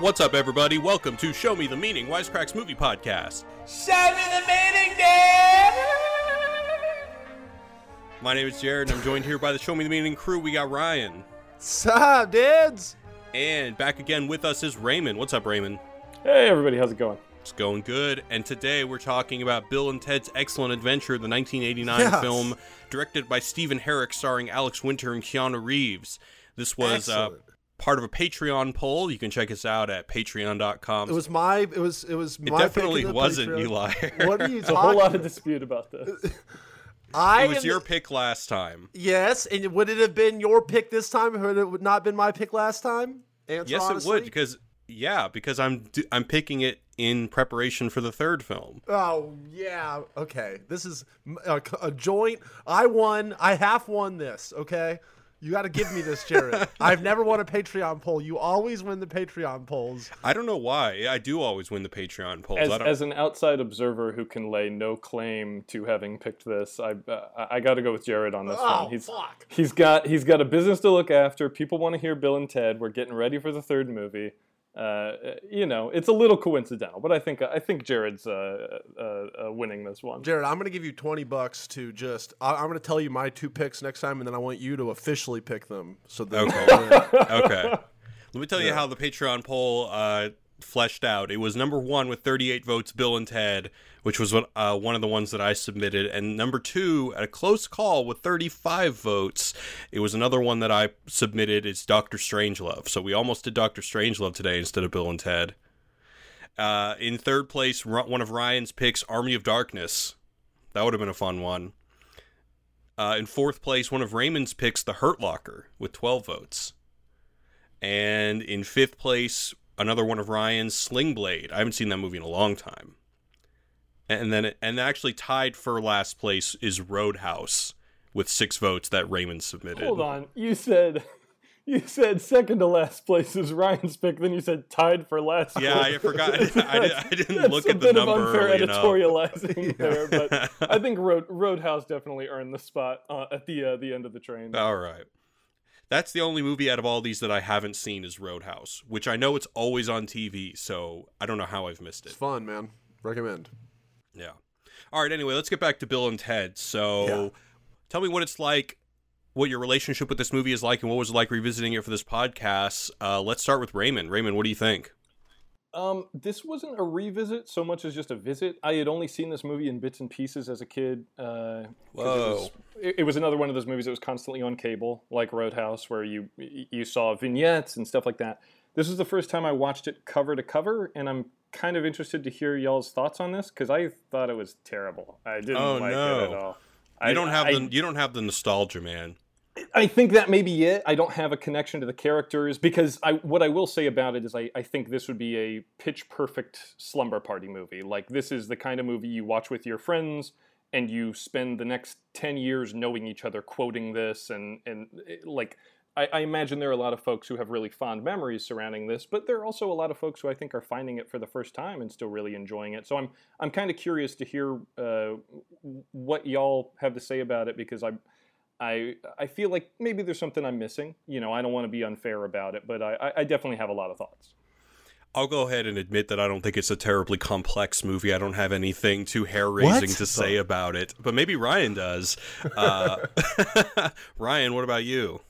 What's up, everybody? Welcome to Show Me the Meaning, Wisecracks Movie Podcast. Show me the meaning, Dad! My name is Jared, and I'm joined here by the Show Me the Meaning crew. We got Ryan, Sup, dudes? and back again with us is Raymond. What's up, Raymond? Hey everybody, how's it going? It's going good. And today we're talking about Bill and Ted's Excellent Adventure, the 1989 Yes. film directed by Stephen Herek, starring Alex Winter and Keanu Reeves. This was uh, Excellent. Part of a Patreon poll. You can check us out at patreon.com. It was my. It was. It was It my. definitely pick in the wasn't, Patreon. Eli. What are you There's a whole lot of dispute about this. I it was am- your pick last time. Yes, and would it have been your pick this time? Or it would not been my pick last time? Answer Yes, honestly? it would because yeah, because I'm I'm picking it in preparation for the third film. Oh yeah. Okay. This is a joint. I won. I half won this. Okay. You got to give me this, Jared. I've never won a Patreon poll. You always win the Patreon polls. I don't know why. I do always win the Patreon polls. As, as an outside observer who can lay no claim to having picked this, I uh, I got to go with Jared on this Oh one. He's fuck. he's got he's got a business to look after. People want to hear Bill and Ted. We're getting ready for the third movie. Uh, you know, it's a little coincidental, but I think I think Jared's uh, uh, uh, winning this one. Jared, I'm gonna give you twenty bucks to just. I, I'm gonna tell you my two picks next time, and then I want you to officially pick them. So that Okay. okay. Let me tell you how the Patreon poll uh, fleshed out. It was number one with 38 votes, Bill and Ted, which was what, uh, one of the ones that I submitted, and number two, at a close call with 35 votes, it was another one that I submitted. It's Doctor Strangelove. So we almost did Doctor Strangelove today instead of Bill and Ted. Uh, in third place, one of Ryan's picks, Army of Darkness. That would have been a fun one. Uh, in fourth place, one of Raymond's picks, The Hurt Locker, with 12 votes. And in fifth place, another one of Ryan's, Sling Blade. I haven't seen that movie in a long time. And then, and actually tied for last place is Roadhouse, with six votes that Raymond submitted. Hold on, you said you said second to last place is Ryan's pick. Then you said tied for last. Yeah, I place. forgot. I, I didn't That's look a at the bit number of unfair early enough. editorializing there, but I think Road, Roadhouse definitely earned the spot uh, at the uh, the end of the train. All right. That's the only movie out of all these that I haven't seen is Roadhouse, which I know it's always on TV, so I don't know how I've missed it. it's fun, man. Recommend. Yeah. All right, anyway, let's get back to Bill and Ted. So Yeah. tell me what it's like, what your relationship with this movie is like, and what was it like revisiting it for this podcast. Uh, let's start with Raymond. Raymond, what do you think? Um, this wasn't a revisit so much as just a visit. I had only seen this movie in bits and pieces as a kid. Uh, 'cause It was, it, it was another one of those movies that was constantly on cable, like Roadhouse, where you you saw vignettes and stuff like that. This was the first time I watched it cover to cover, and I'm kind of interested to hear y'all's thoughts on this because I thought it was terrible. I didn't Oh, like no. it at all. You I don't have I, the you don't have the nostalgia, man. I think that may be it. I don't have a connection to the characters because I what I will say about it is I, I think this would be a pitch perfect slumber party movie. Like this is the kind of movie you watch with your friends and you spend the next ten years knowing each other, quoting this and and eh, like I, I imagine there are a lot of folks who have really fond memories surrounding this, but there are also a lot of folks who I think are finding it for the first time and still really enjoying it. So I'm I'm kind of curious to hear uh, what y'all have to say about it because I I I feel like maybe there's something I'm missing. You know, I don't want to be unfair about it, but I, I- I definitely have a lot of thoughts. I'll go ahead and admit that I don't think it's a terribly complex movie. I don't have anything too hair raising to say about it, but maybe Ryan does. Uh, Ryan, what about you?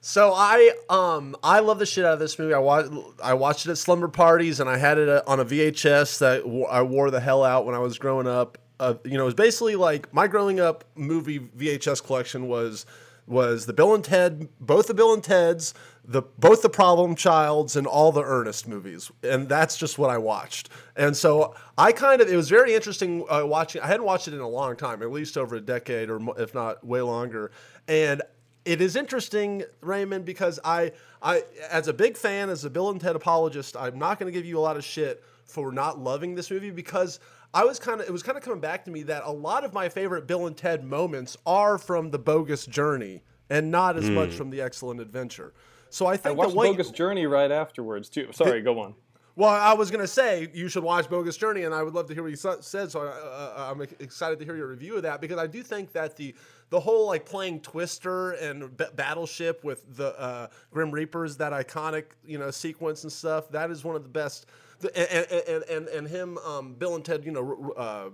So I um I love the shit out of this movie. I watched I watched it at slumber parties, and I had it uh, on a VHS that w- I wore the hell out when I was growing up. Uh, you know, it was basically like my growing up movie VHS collection was was the Bill and Ted, both the Bill and Teds, the both the Problem Childs, and all the Ernest movies, and that's just what I watched. And so I kind of it was very interesting uh, watching. I hadn't watched it in a long time, at least over a decade, or if not way longer, and it is interesting, Raymond, because I, I, as a big fan, as a Bill and Ted apologist, I'm not going to give you a lot of shit for not loving this movie because I was kind of, it was kind of coming back to me that a lot of my favorite Bill and Ted moments are from the bogus journey and not as much from the excellent adventure. So I I think watched the way, Bogus Journey right afterwards too. Sorry, go on. Well, I was gonna say you should watch Bogus Journey, and I would love to hear what you sa- said. So I, uh, I'm excited to hear your review of that because I do think that the the whole like playing Twister and B- Battleship with the uh, Grim Reapers, that iconic you know sequence and stuff, that is one of the best. The, and, and and and him, um, Bill and Ted, you know. Uh,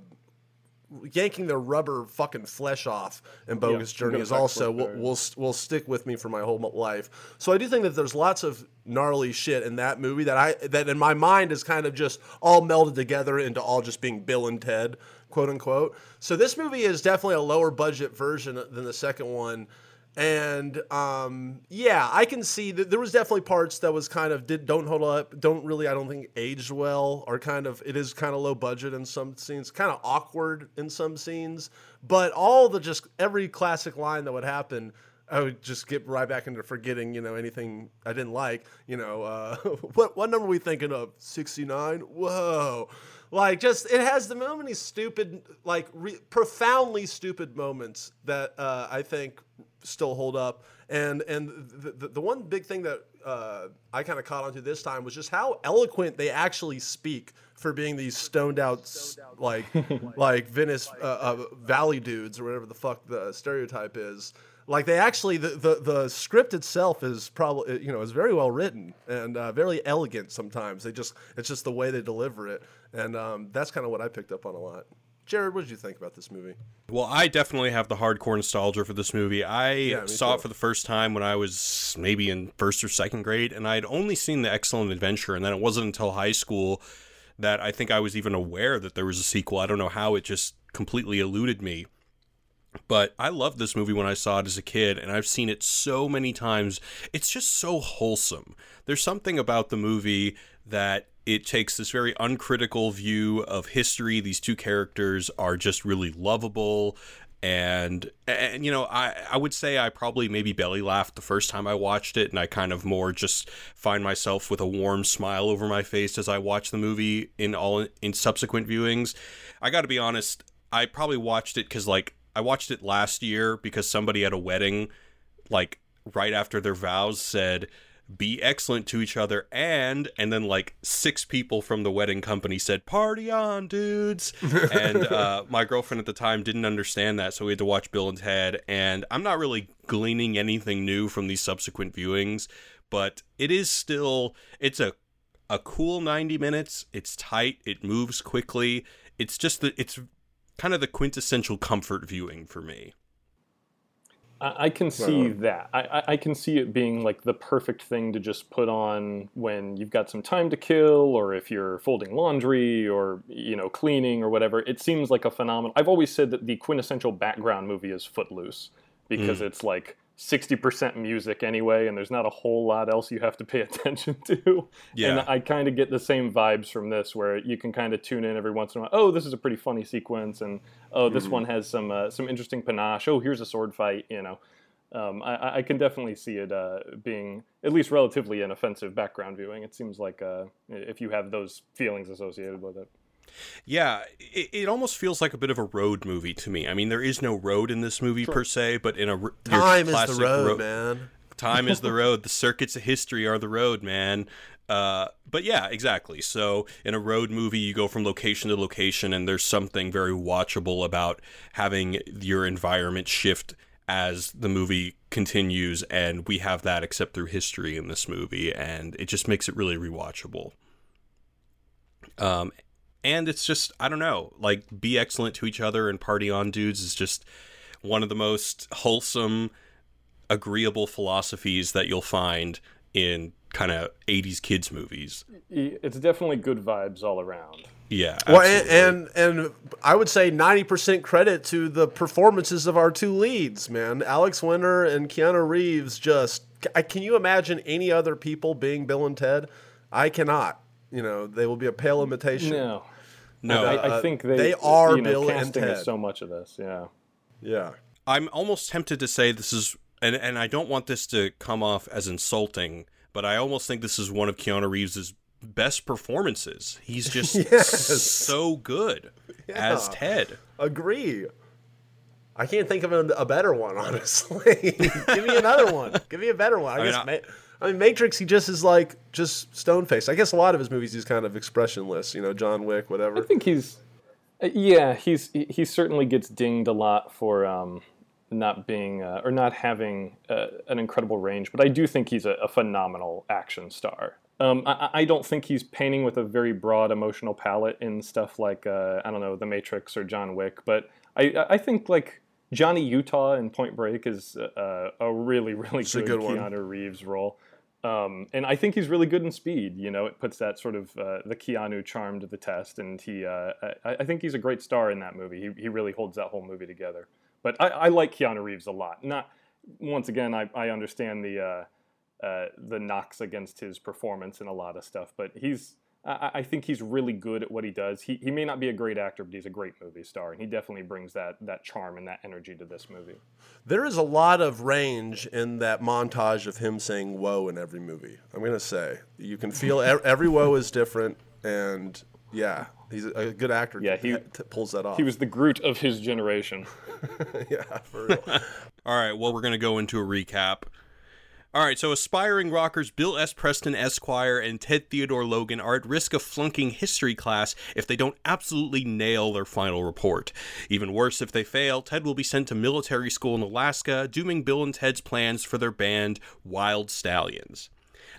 yanking their rubber fucking flesh off in Bogus Yeah, Journey is also will, will will stick with me for my whole life. So I do think that there's lots of gnarly shit in that movie that I that in my mind is kind of just all melded together into all just being Bill and Ted, quote unquote. So this movie is definitely a lower budget version than the second one. And um, yeah, I can see that there was definitely parts that was kind of did don't hold up, don't really I don't think aged well, or kind of it is kind of low budget in some scenes, kind of awkward in some scenes. But all the just every classic line that would happen, I would just get right back into forgetting, you know, anything I didn't like. You know, uh, what what number are we thinking of? Sixty nine. Whoa. Like just it has the so many stupid, like re- profoundly stupid moments that uh, I think still hold up. And and the, the, the one big thing that uh, I kind of caught onto this time was just how eloquent they actually speak for being these stoned out, s- like like Venice uh, uh, Valley dudes or whatever the fuck the stereotype is. Like they actually the, the, the script itself is probably you know is very well written and uh, very elegant. Sometimes they just it's just the way they deliver it, and um, that's kind of what I picked up on a lot. Jared, what did you think about this movie? Well, I definitely have the hardcore nostalgia for this movie. I me saw too. it for the first time when I was maybe in first or second grade, and I'd only seen The Excellent Adventure, and then it wasn't until high school that I think I was even aware that there was a sequel. I don't know how it just completely eluded me. But I loved this movie when I saw it as a kid, and I've seen it so many times. It's just so wholesome. There's something about the movie that it takes this very uncritical view of history. These two characters are just really lovable. And, and you know, I, I would say I probably maybe belly laughed the first time I watched it, and I kind of more just find myself with a warm smile over my face as I watch the movie in all in subsequent viewings. I got to be honest, I probably watched it because like I watched it last year because somebody at a wedding, like right after their vows, said be excellent to each other and and then like six people from the wedding company said party on dudes. And uh, my girlfriend at the time didn't understand that so we had to watch bill and ted and i'm not really gleaning anything new from these subsequent viewings but it is still it's a a cool 90 minutes. It's tight. It moves quickly. It's just that it's kind of the quintessential comfort viewing for me I, I can see that. I, I, I can see it being like the perfect thing to just put on when you've got some time to kill, or if you're folding laundry, or you know cleaning, or whatever. It seems like a phenomenal. I've always said that the quintessential background movie is Footloose because mm. it's like. 60% music anyway, and there's not a whole lot else you have to pay attention to. Yeah. And I kind of get the same vibes from this, where you can kind of tune in every once in a while. Oh, this is a pretty funny sequence, and oh, this one has some uh, some interesting panache. Oh, here's a sword fight. You know, um, I, I can definitely see it uh, being at least relatively inoffensive background viewing. It seems like uh, if you have those feelings associated with it. Yeah, it, it almost feels like a bit of a road movie to me. I mean, there is no road in this movie per se, but in a Time is the road, ro- man. Time is the road. The circuits of history are the road, man. Uh, but yeah, exactly. So in a road movie, you go from location to location, and there's something very watchable about having your environment shift as the movie continues, and we have that except through history in this movie, and it just makes it really rewatchable. Um, and it's just I don't know, like be excellent to each other and party on dudes is just one of the most wholesome, agreeable philosophies that you'll find in kind of 80s kids movies. It's definitely good vibes all around. Yeah. Well, and, and and I would say ninety percent credit to the performances of our two leads, man. Alex Winter and Keanu Reeves. Just, can you imagine any other people being Bill and Ted? I cannot. You know, they will be a pale imitation. No, no, I, I Uh, think they they are you know, Bill and casting is Ted. so much of this. Yeah. Yeah. I'm almost tempted to say this is, and, and I don't want this to come off as insulting, but I almost think this is one of Keanu Reeves' best performances. He's just Yes. so good as Ted. Agree. I can't think of a, a better one, honestly. Give me another one. Give me a better one. I, mean, guess I- may, I mean, Matrix, he just is like just stone faced. I guess a lot of his movies he's kind of expressionless. You know, John Wick, whatever. I think he's, uh, yeah, he's he certainly gets dinged a lot for um, not being uh, or not having uh, an incredible range, but I do think he's a, a phenomenal action star. Um, I, I, don't think he's painting with a very broad emotional palette in stuff like uh, I don't know The Matrix or John Wick, but I I think like Johnny Utah in Point Break is a, a really really good, good Keanu Reeves role. Um, and I think he's really good in speed. You know, it puts that sort of uh, the Keanu charm to the test, and he. Uh, I, I, think he's a great star in that movie. He, he really holds that whole movie together. But I, I like Keanu Reeves a lot. Not once again, I, I understand the uh, uh the knocks against his performance and a lot of stuff, but he's I, I, think he's really good at what he does. He, he may not be a great actor, but he's a great movie star, and he definitely brings that that charm and that energy to this movie. There is a lot of range in that montage of him saying "whoa" in every movie. I'm gonna say you can feel every "whoa" is different, and yeah, he's a good actor. Yeah, he t- pulls that off. He was the Groot of his generation. yeah, for real. All right, well, we're gonna go into a recap. All right, so aspiring rockers Bill S. Preston Esquire and Ted Theodore Logan are at risk of flunking history class if they don't absolutely nail their final report. Even worse, if they fail, Ted will be sent to military school in Alaska, dooming Bill and Ted's plans for their band, Wild Stallions.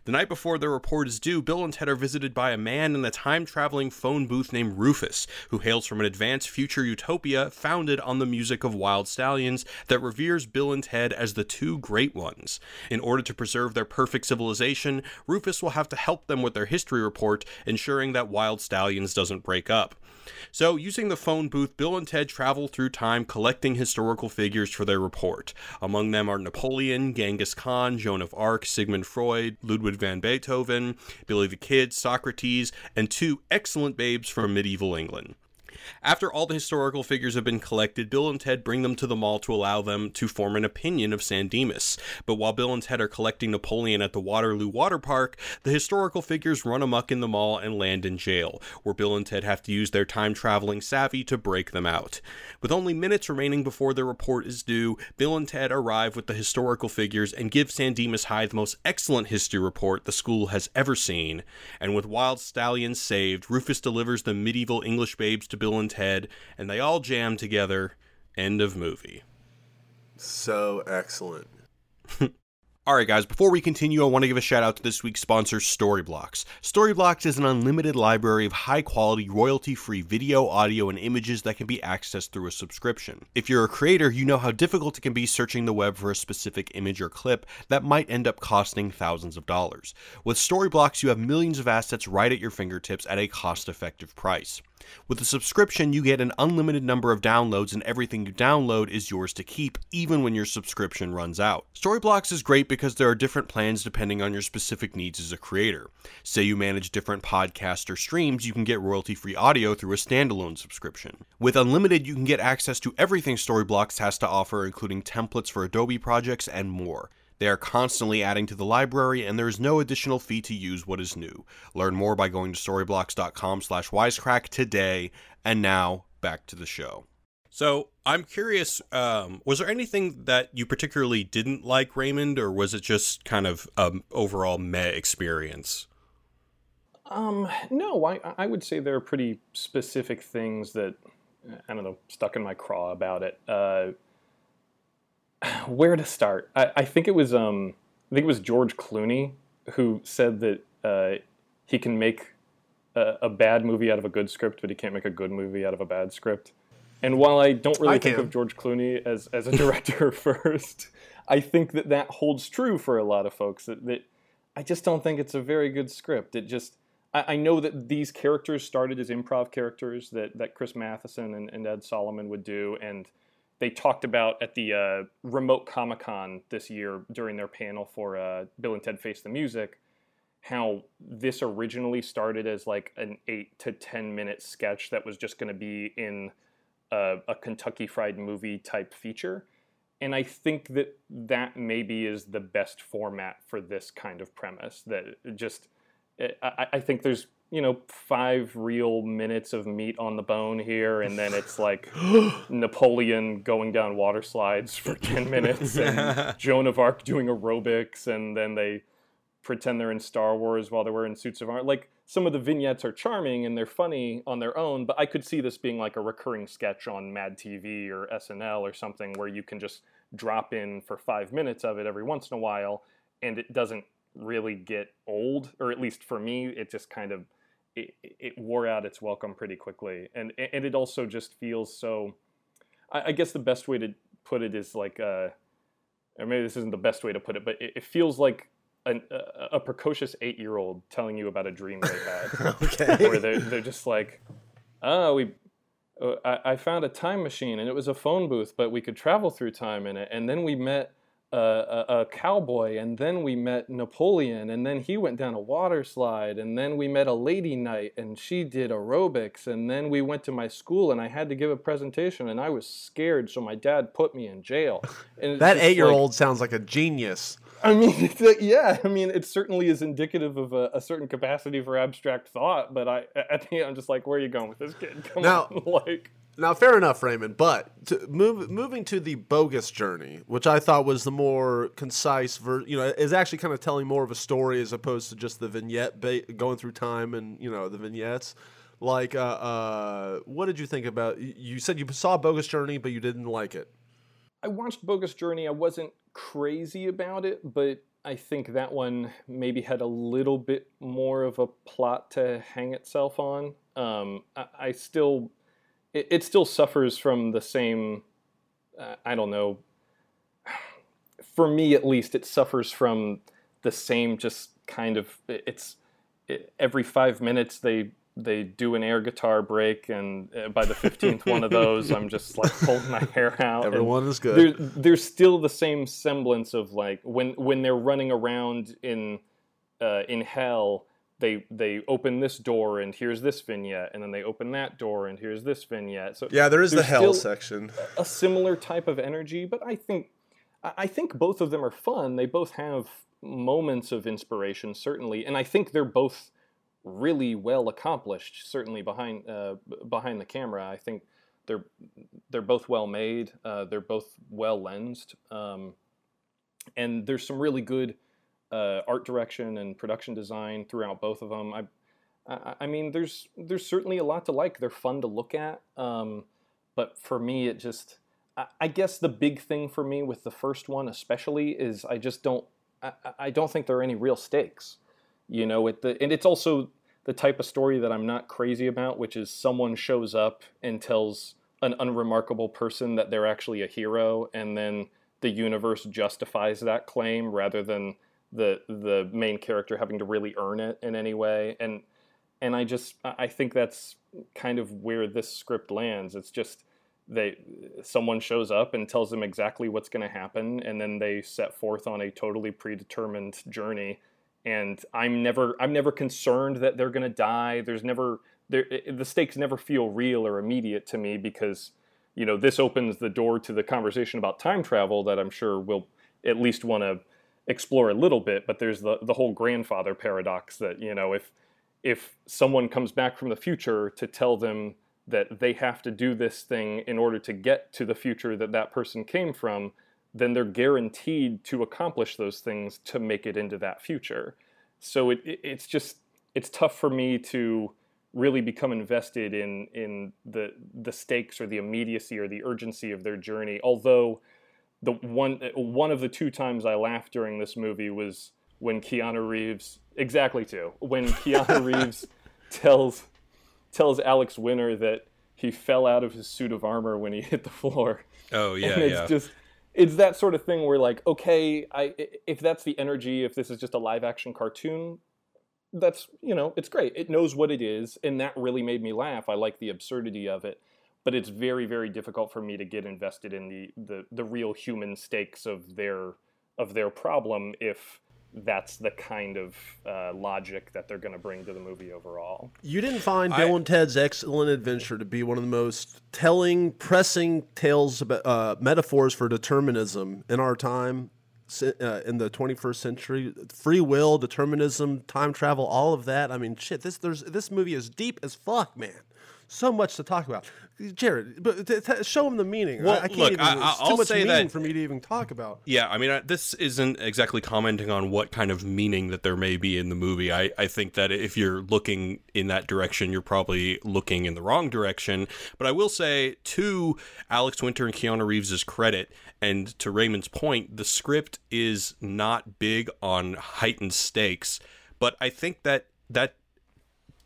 The night before their report is due, Bill and Ted are visited by a man in a time traveling phone booth named Rufus, who hails from an advanced future utopia founded on the music of wild stallions that reveres Bill and Ted as the two great ones. In order to preserve their perfect civilization, Rufus will have to help them with their history report, ensuring that Wild Stallions doesn't break up. So, using the phone booth, Bill and Ted travel through time collecting historical figures for their report. Among them are Napoleon, Genghis Khan, Joan of Arc, Sigmund Freud, Ludwig van Beethoven, Billy the Kid, Socrates, and two excellent babes from medieval England. After all the historical figures have been collected, Bill and Ted bring them to the mall to allow them to form an opinion of San Dimas. But while Bill and Ted are collecting Napoleon at the Waterloo Water Park, the historical figures run amuck in the mall and land in jail, where Bill and Ted have to use their time traveling savvy to break them out. With only minutes remaining before their report is due, Bill and Ted arrive with the historical figures and give San Dimas High the most excellent history report the school has ever seen. And with Wild Stallions saved, Rufus delivers the medieval English babes to Bill And Ted, and they all jam together. End of movie. So excellent. All right, guys, before we continue, I want to give a shout out to this week's sponsor, Storyblocks. Storyblocks is an unlimited library of high quality, royalty free video, audio, and images that can be accessed through a subscription. If you're a creator, you know how difficult it can be searching the web for a specific image or clip that might end up costing thousands of dollars. With Storyblocks, you have millions of assets right at your fingertips at a cost effective price. With a subscription, you get an unlimited number of downloads, and everything you download is yours to keep, even when your subscription runs out. Storyblocks is great because there are different plans depending on your specific needs as a creator. Say you manage different podcasts or streams, you can get royalty free audio through a standalone subscription. With Unlimited, you can get access to everything Storyblocks has to offer, including templates for Adobe projects and more. They are constantly adding to the library, and there is no additional fee to use what is new. Learn more by going to storyblocks.com slash wisecrack today. And now, back to the show. So I'm curious, um, was there anything that you particularly didn't like, Raymond, or was it just kind of um, overall meh experience? Um, no, I, I would say there are pretty specific things that I don't know stuck in my craw about it. Uh, where to start? I, I think it was um, I think it was George Clooney who said that uh, he can make a, a, bad movie out of a good script, but he can't make a good movie out of a bad script. And while I don't really I think can. of George Clooney as as a director first, I think that that holds true for a lot of folks. That, that I just don't think it's a very good script. It just I, I know that these characters started as improv characters that that Chris Matheson and, and Ed Solomon would do, and they talked about at the uh, remote Comic Con this year during their panel for uh, Bill and Ted Face the Music how this originally started as like an eight to ten minute sketch that was just going to be in a, a, Kentucky Fried Movie type feature. And I think that that maybe is the best format for this kind of premise. That just, I, I think there's you know, five real minutes of meat on the bone here, and then it's like Napoleon going down water slides for 10 minutes, and Joan of Arc doing aerobics, and then they pretend they're in Star Wars while they're wearing suits of armor. Like some of the vignettes are charming and they're funny on their own, but I could see this being like a recurring sketch on Mad TV or SNL or something where you can just drop in for five minutes of it every once in a while, and it doesn't really get old, or at least for me, it just kind of it, it wore out its welcome pretty quickly, and and it also just feels so. I, I guess the best way to put it is like, uh, or maybe this isn't the best way to put it, but it, it feels like an, a, a, precocious eight year old telling you about a dream they had. okay. Where they're, they're just like, oh, we, uh, I, found a time machine and it was a phone booth, but we could travel through time in it. And then we met a, a, cowboy, and then we met Napoleon, and then he went down a water slide, and then we met a lady knight, and she did aerobics, and then we went to my school, and I had to give a presentation, and I was scared, so my dad put me in jail. that eight-year-old like, sounds like a genius. I mean, yeah, I mean, it certainly is indicative of a, a, certain capacity for abstract thought, but I, at the end, I'm just like, where are you going with this kid? Come now, on, like. Now, fair enough, Raymond. But to move, moving to the bogus journey, which I thought was the more concise, ver- you know, is actually kind of telling more of a story as opposed to just the vignette ba- going through time and you know the vignettes. Like, uh, uh, what did you think about? You said you saw Bogus Journey, but you didn't like it. I watched Bogus Journey. I wasn't crazy about it, but I think that one maybe had a little bit more of a plot to hang itself on. Um, I, I still it, it still suffers from the same. Uh, I don't know. For me, at least, it suffers from the same just kind of. It's it, every five minutes they they do an air guitar break, and uh, by the fifteenth one of those, I'm just like pulling my hair out. Everyone is good. There, there's still the same semblance of like when when they're running around in uh, in hell they they open this door and here's this vignette and then they open that door and here's this vignette. So yeah there is the hell section. a similar type of energy but i think i think both of them are fun. They both have moments of inspiration certainly and i think they're both really well accomplished certainly behind uh, behind the camera. I think they're they're both well made uh, they're both well lensed um, and there's some really good uh, art direction and production design throughout both of them. I, I, I, mean, there's there's certainly a lot to like. They're fun to look at, um, but for me, it just I, I, guess the big thing for me with the first one, especially, is I just don't I, I don't think there are any real stakes. You know, it the and it's also the type of story that I'm not crazy about, which is someone shows up and tells an unremarkable person that they're actually a hero, and then the universe justifies that claim rather than the the main character having to really earn it in any way. And and I just I think that's kind of where this script lands. It's just they someone shows up and tells them exactly what's going to happen and then they set forth on a totally predetermined journey. And I'm never I'm never concerned that they're going to die. There's never there the stakes never feel real or immediate to me because you know this opens the door to the conversation about time travel that I'm sure will at least want to explore a little bit, but there's the the whole grandfather paradox that you know if if someone comes back from the future to tell them that they have to do this thing in order to get to the future that that person came from, then they're guaranteed to accomplish those things to make it into that future. So it, it it's just it's tough for me to really become invested in in the the stakes or the immediacy or the urgency of their journey. Although the one uh, one of the two times I laughed during this movie was when Keanu Reeves exactly two when Keanu Reeves tells tells Alex Winter that he fell out of his suit of armor when he hit the floor. Oh yeah, and it's yeah. just it's that sort of thing where like okay, I if that's the energy, if this is just a live action cartoon, that's you know it's great. It knows what it is, and that really made me laugh. I like the absurdity of it but it's very very difficult for me to get invested in the the, the real human stakes of their of their problem if that's the kind of uh, logic that they're going to bring to the movie overall. You didn't find I, Bill and Ted's Excellent Adventure to be one of the most telling, pressing tales about uh, metaphors for determinism in our time, uh, in the 21st century. Free will, determinism, time travel, all of that. I mean, shit. This there's this movie is deep as fuck, man. So much to talk about. Jared, but t- t- show him the meaning. Well, I, I can't look, even, I, I'll too much say meaning that- for me to even talk about. Yeah, I mean, I, this isn't exactly commenting on what kind of meaning that there may be in the movie. I, I think that if you're looking in that direction, you're probably looking in the wrong direction. But I will say, to Alex Winter and Keanu Reeves' credit, and to Raymond's point, the script is not big on heightened stakes. But I think that that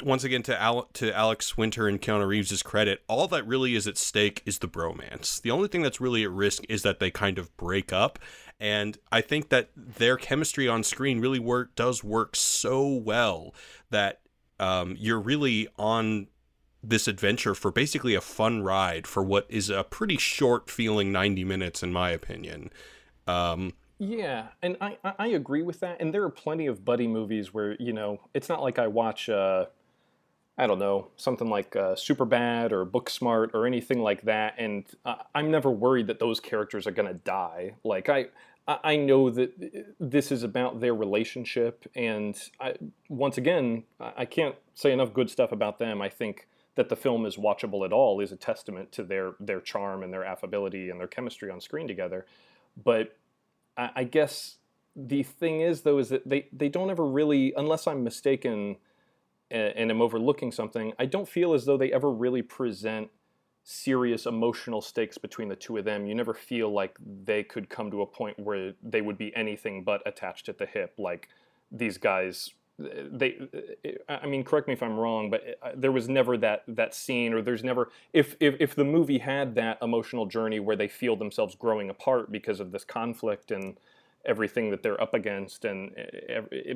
once again to Al- to Alex Winter and Keanu Reeves' credit, all that really is at stake is the bromance. The only thing that's really at risk is that they kind of break up, and I think that their chemistry on screen really work does work so well that um, you're really on this adventure for basically a fun ride for what is a pretty short feeling 90 minutes in my opinion. Um, Yeah, and I, I agree with that. And there are plenty of buddy movies where you know it's not like I watch uh, I don't know something like uh, Superbad or Booksmart or anything like that, and uh, I'm never worried that those characters are gonna die. Like I I know that this is about their relationship, and I, once again I I can't say enough good stuff about them. I think that the film is watchable at all is a testament to their their charm and their affability and their chemistry on screen together. But I, I guess the thing is though is that they they don't ever really, unless I'm mistaken and, am overlooking something, I don't feel as though they ever really present serious emotional stakes between the two of them. You never feel like they could come to a point where they would be anything but attached at the hip, like these guys. They, I mean, correct me if I'm wrong, but uh, there was never that that scene, or there's never if if if the movie had that emotional journey where they feel themselves growing apart because of this conflict and everything that they're up against, and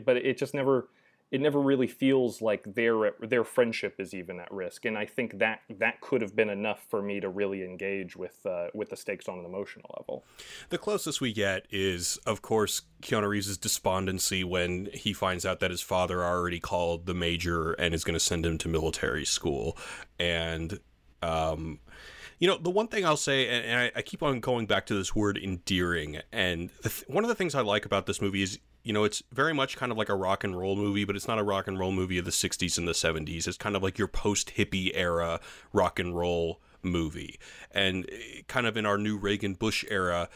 but it just never it never really feels like their their friendship is even at risk, and I think that that could have been enough for me to really engage with uh, with the stakes on an emotional level. The closest we get is, of course, Keanu Reeves' despondency when he finds out that his father already called the major and is going to send him to military school. And, um, you know, the one thing I'll say, and, I, keep on going back to this word endearing, and one of the things I like about this movie is, you know, it's very much kind of like a rock and roll movie, but it's not a rock and roll movie of the 60s and the 70s. It's kind of like your post hippie era rock and roll movie. And eh, kind of in our new Reagan Bush era,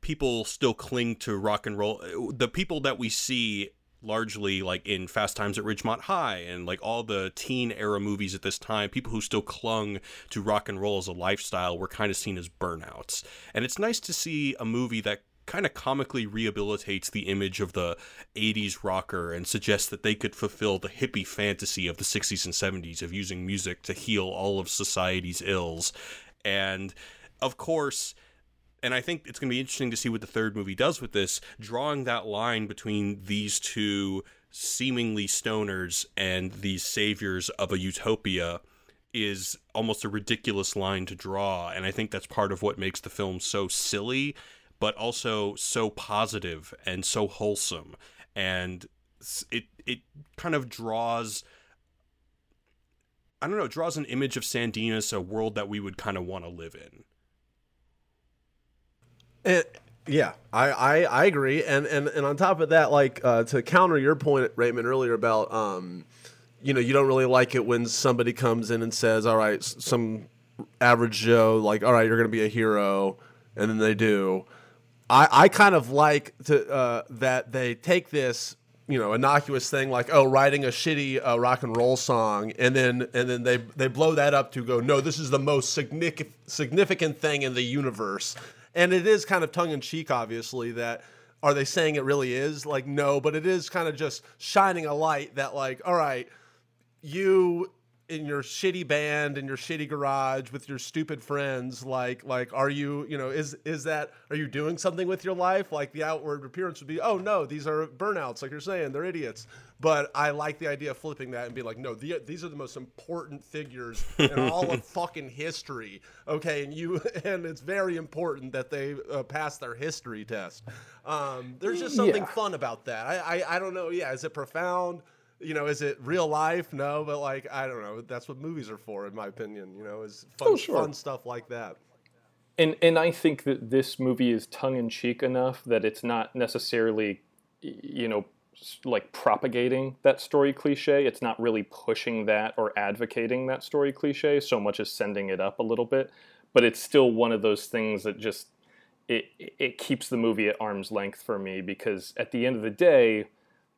people still cling to rock and roll. The people that we see largely like in Fast Times at Ridgemont High and like all the teen era movies at this time, people who still clung to rock and roll as a lifestyle were kind of seen as burnouts. And it's nice to see a movie that kind of comically rehabilitates the image of the 80s rocker and suggests that they could fulfill the hippie fantasy of the 60s and 70s of using music to heal all of society's ills. And of course, and I think it's going to be interesting to see what the third movie does with this, drawing that line between these two seemingly stoners and these saviors of a utopia is almost a ridiculous line to draw. And I think that's part of what makes the film so silly, but also so positive and so wholesome. And it it kind of draws. I don't know, draws an image of San Dimas, a world that we would kind of want to live in. And, yeah, I, I, I agree, and, and and on top of that, like uh, to counter your point, Raymond, earlier about um, you know, you don't really like it when somebody comes in and says, "All right, some average Joe, like, all right, you're going to be a hero," and then they do. I, I kind of like to uh, that they take this you know innocuous thing like oh writing a shitty uh, rock and roll song and then and then they they blow that up to go no this is the most significant significant thing in the universe. And it is kind of tongue in cheek obviously that are they saying it really is? Like no but it is kind of just shining a light that like all right you in your shitty band in your shitty garage with your stupid friends like like are you you know is is that are you doing something with your life? Like the outward appearance would be oh no these are burnouts like you're saying they're idiots. But i like the idea of flipping that and being like no the, these are the most important figures in all of fucking history okay? And you and it's very important that they uh, pass their history test. Um, there's just something Yeah. fun about that. I, I i don't know yeah is it profound you know, is it real life? No, but like I don't know. That's what movies are for, in my opinion. You know, is fun, Oh, sure. fun stuff like that. and and I think that this movie is tongue in cheek enough that it's not necessarily, you know, like propagating that story cliche. It's not really pushing that or advocating that story cliche so much as sending it up a little bit. But it's still one of those things that just it it keeps the movie at arm's length for me because at the end of the day,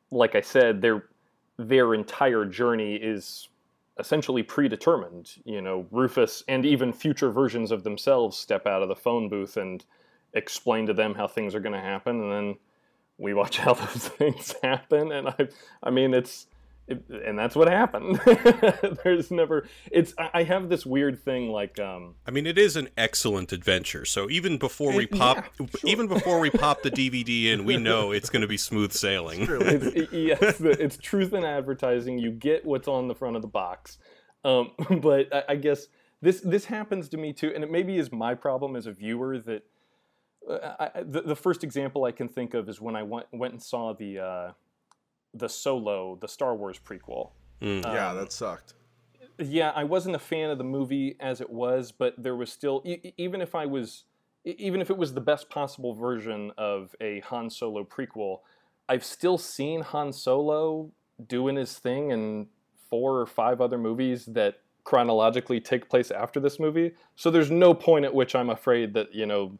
like I said, their their entire journey is essentially predetermined. You know, Rufus and even future versions of themselves step out of the phone booth and explain to them how things are going to happen, and then we watch how those things happen. And I, I mean, it's it, and that's what happened. There's never. It's. I have this weird thing like. Um, I mean, it is an excellent adventure. So even before we pop, yeah, sure. even before we pop the DVD in, we know it's going to be smooth sailing. it's, it- yes, it's truth in advertising. You get what's on the front of the box. Um, but I, I guess this this happens to me too, and it maybe is my problem as a viewer that. Uh, I, I- the, the first example I can think of is when I went went and saw the uh, the Solo, the Star Wars prequel. Mm. yeah, um, that sucked. yeah, I wasn't a fan of the movie as it was, but there was still e- even if I was even if it was the best possible version of a Han Solo prequel, I've still seen Han Solo doing his thing in four or five other movies that chronologically take place after this movie. So there's no point at which I'm afraid that, you know,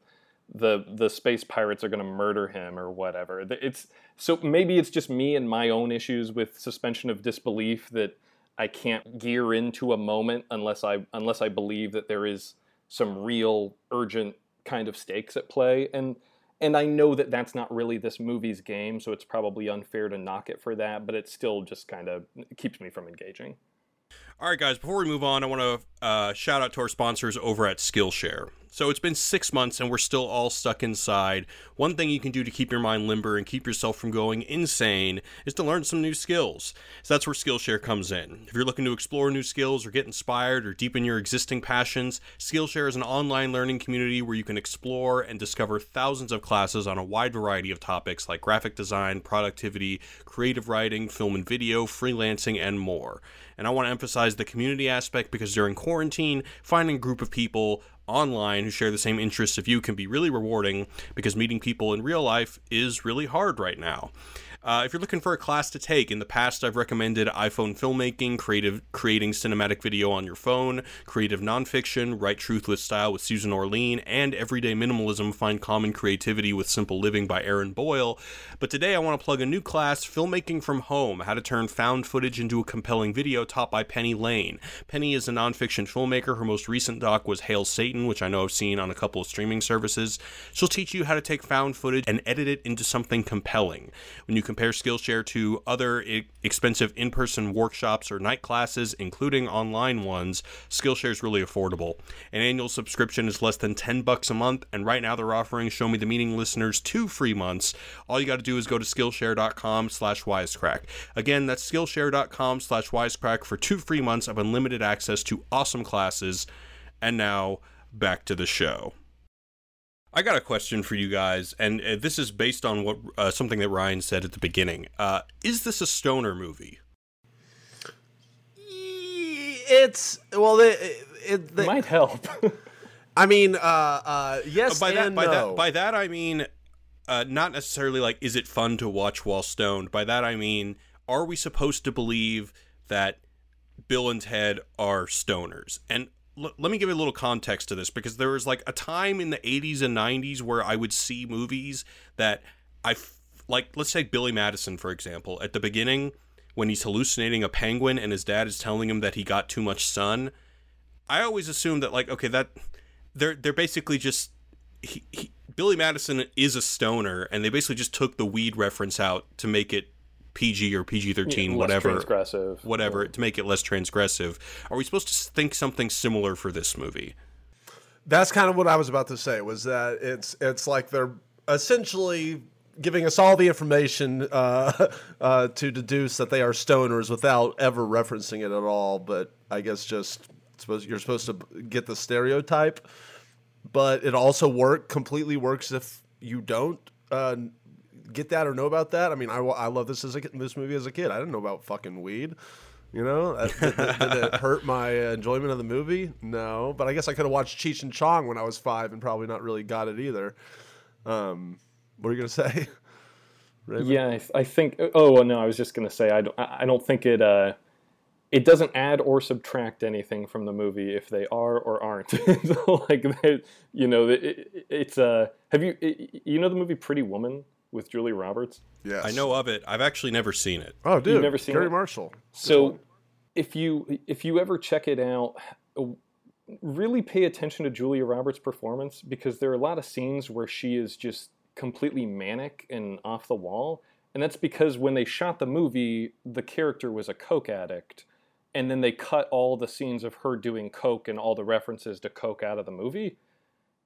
the the space pirates are going to murder him or whatever. It's so maybe it's just me and my own issues with suspension of disbelief that I can't gear into a moment unless I unless I believe that there is some real urgent kind of stakes at play and and I know that that's not really this movie's game, so it's probably unfair to knock it for that, but it still just kind of keeps me from engaging. All right, guys, before we move on, I want to uh, shout out to our sponsors over at Skillshare. So it's been six months and we're still all stuck inside. One thing you can do to keep your mind limber and keep yourself from going insane is to learn some new skills. So that's where Skillshare comes in. If you're looking to explore new skills or get inspired or deepen your existing passions, Skillshare is an online learning community where you can explore and discover thousands of classes on a wide variety of topics like graphic design, productivity, creative writing, film and video, freelancing, and more. And I want to emphasize the community aspect because during quarantine, finding a group of people online who share the same interests of you can be really rewarding because meeting people in real life is really hard right now. Uh, if you're looking for a class to take, in the past I've recommended iPhone filmmaking, creative creating cinematic video on your phone, creative nonfiction, write truth with style with Susan Orlean, and everyday minimalism, find common creativity with simple living by Aaron Boyle. But today I want to plug a new class, filmmaking from home, how to turn found footage into a compelling video, taught by Penny Lane. Penny is a nonfiction filmmaker. Her most recent doc was Hail Satan, which I know I've seen on a couple of streaming services. She'll teach you how to take found footage and edit it into something compelling. When you compare Skillshare to other i- expensive in person workshops or night classes, including online ones, Skillshare is really affordable. An annual subscription is less than 10 bucks a month, and right now they're offering Show Me the Meaning listeners two free months. All you got to do is go to Skillshare.com slash wisecrack. Again, that's Skillshare.com slash wisecrack for two free months of unlimited access to awesome classes. And now, back to the show. I got a question for you guys, and uh, this is based on what uh, something that Ryan said at the beginning. Uh, is this a stoner movie? It's well, it, it, the- Might help. I mean, uh, uh, yes by that, and by no. that, by that, I mean, uh, not necessarily like, is it fun to watch while stoned? By that, I mean, are we supposed to believe that Bill and Ted are stoners? And l- let me give you a little context to this because there was like a time in the 80s and 90s where I would see movies that I f- like, let's say Billy Madison, for example, at the beginning when he's hallucinating a penguin and his dad is telling him that he got too much sun. I always assumed that like okay that they're they're basically just he, he, Billy Madison is a stoner and they basically just took the weed reference out to make it PG or PG thirteen Less whatever transgressive. whatever to make it less transgressive. Are we supposed to think something similar for this movie? That's kind of what I was about to say. Was that it's it's like they're essentially giving us all the information uh, uh, to deduce that they are stoners without ever referencing it at all. But I guess just suppose you're supposed to get the stereotype, but it also work completely works if you don't uh, get that or know about that. I mean, I, I love this as a, this movie as a kid. I didn't know about fucking weed. You know, Uh, did, did- did it hurt my uh, enjoyment of the movie? No, but I guess I could have watched Cheech and Chong when I was five and probably not really got it either. Um, what are you gonna say? Yeah, I, th- I think. Oh no, I was just gonna say I don't. I don't think it. Uh, it doesn't add or subtract anything from the movie if they are or aren't. so like, you know, it, it, it's. Uh, have you you know the movie Pretty Woman with Julia Roberts? Yes. I know of it. I've actually never seen it. Oh, dude. never seen Gary it? Marshall. So if you if you ever check it out, uh, really pay attention to Julia Roberts' performance because there are a lot of scenes where she is just completely manic and off the wall. And that's because when they shot the movie, the character was a coke addict. And then they cut all the scenes of her doing coke and all the references to coke out of the movie.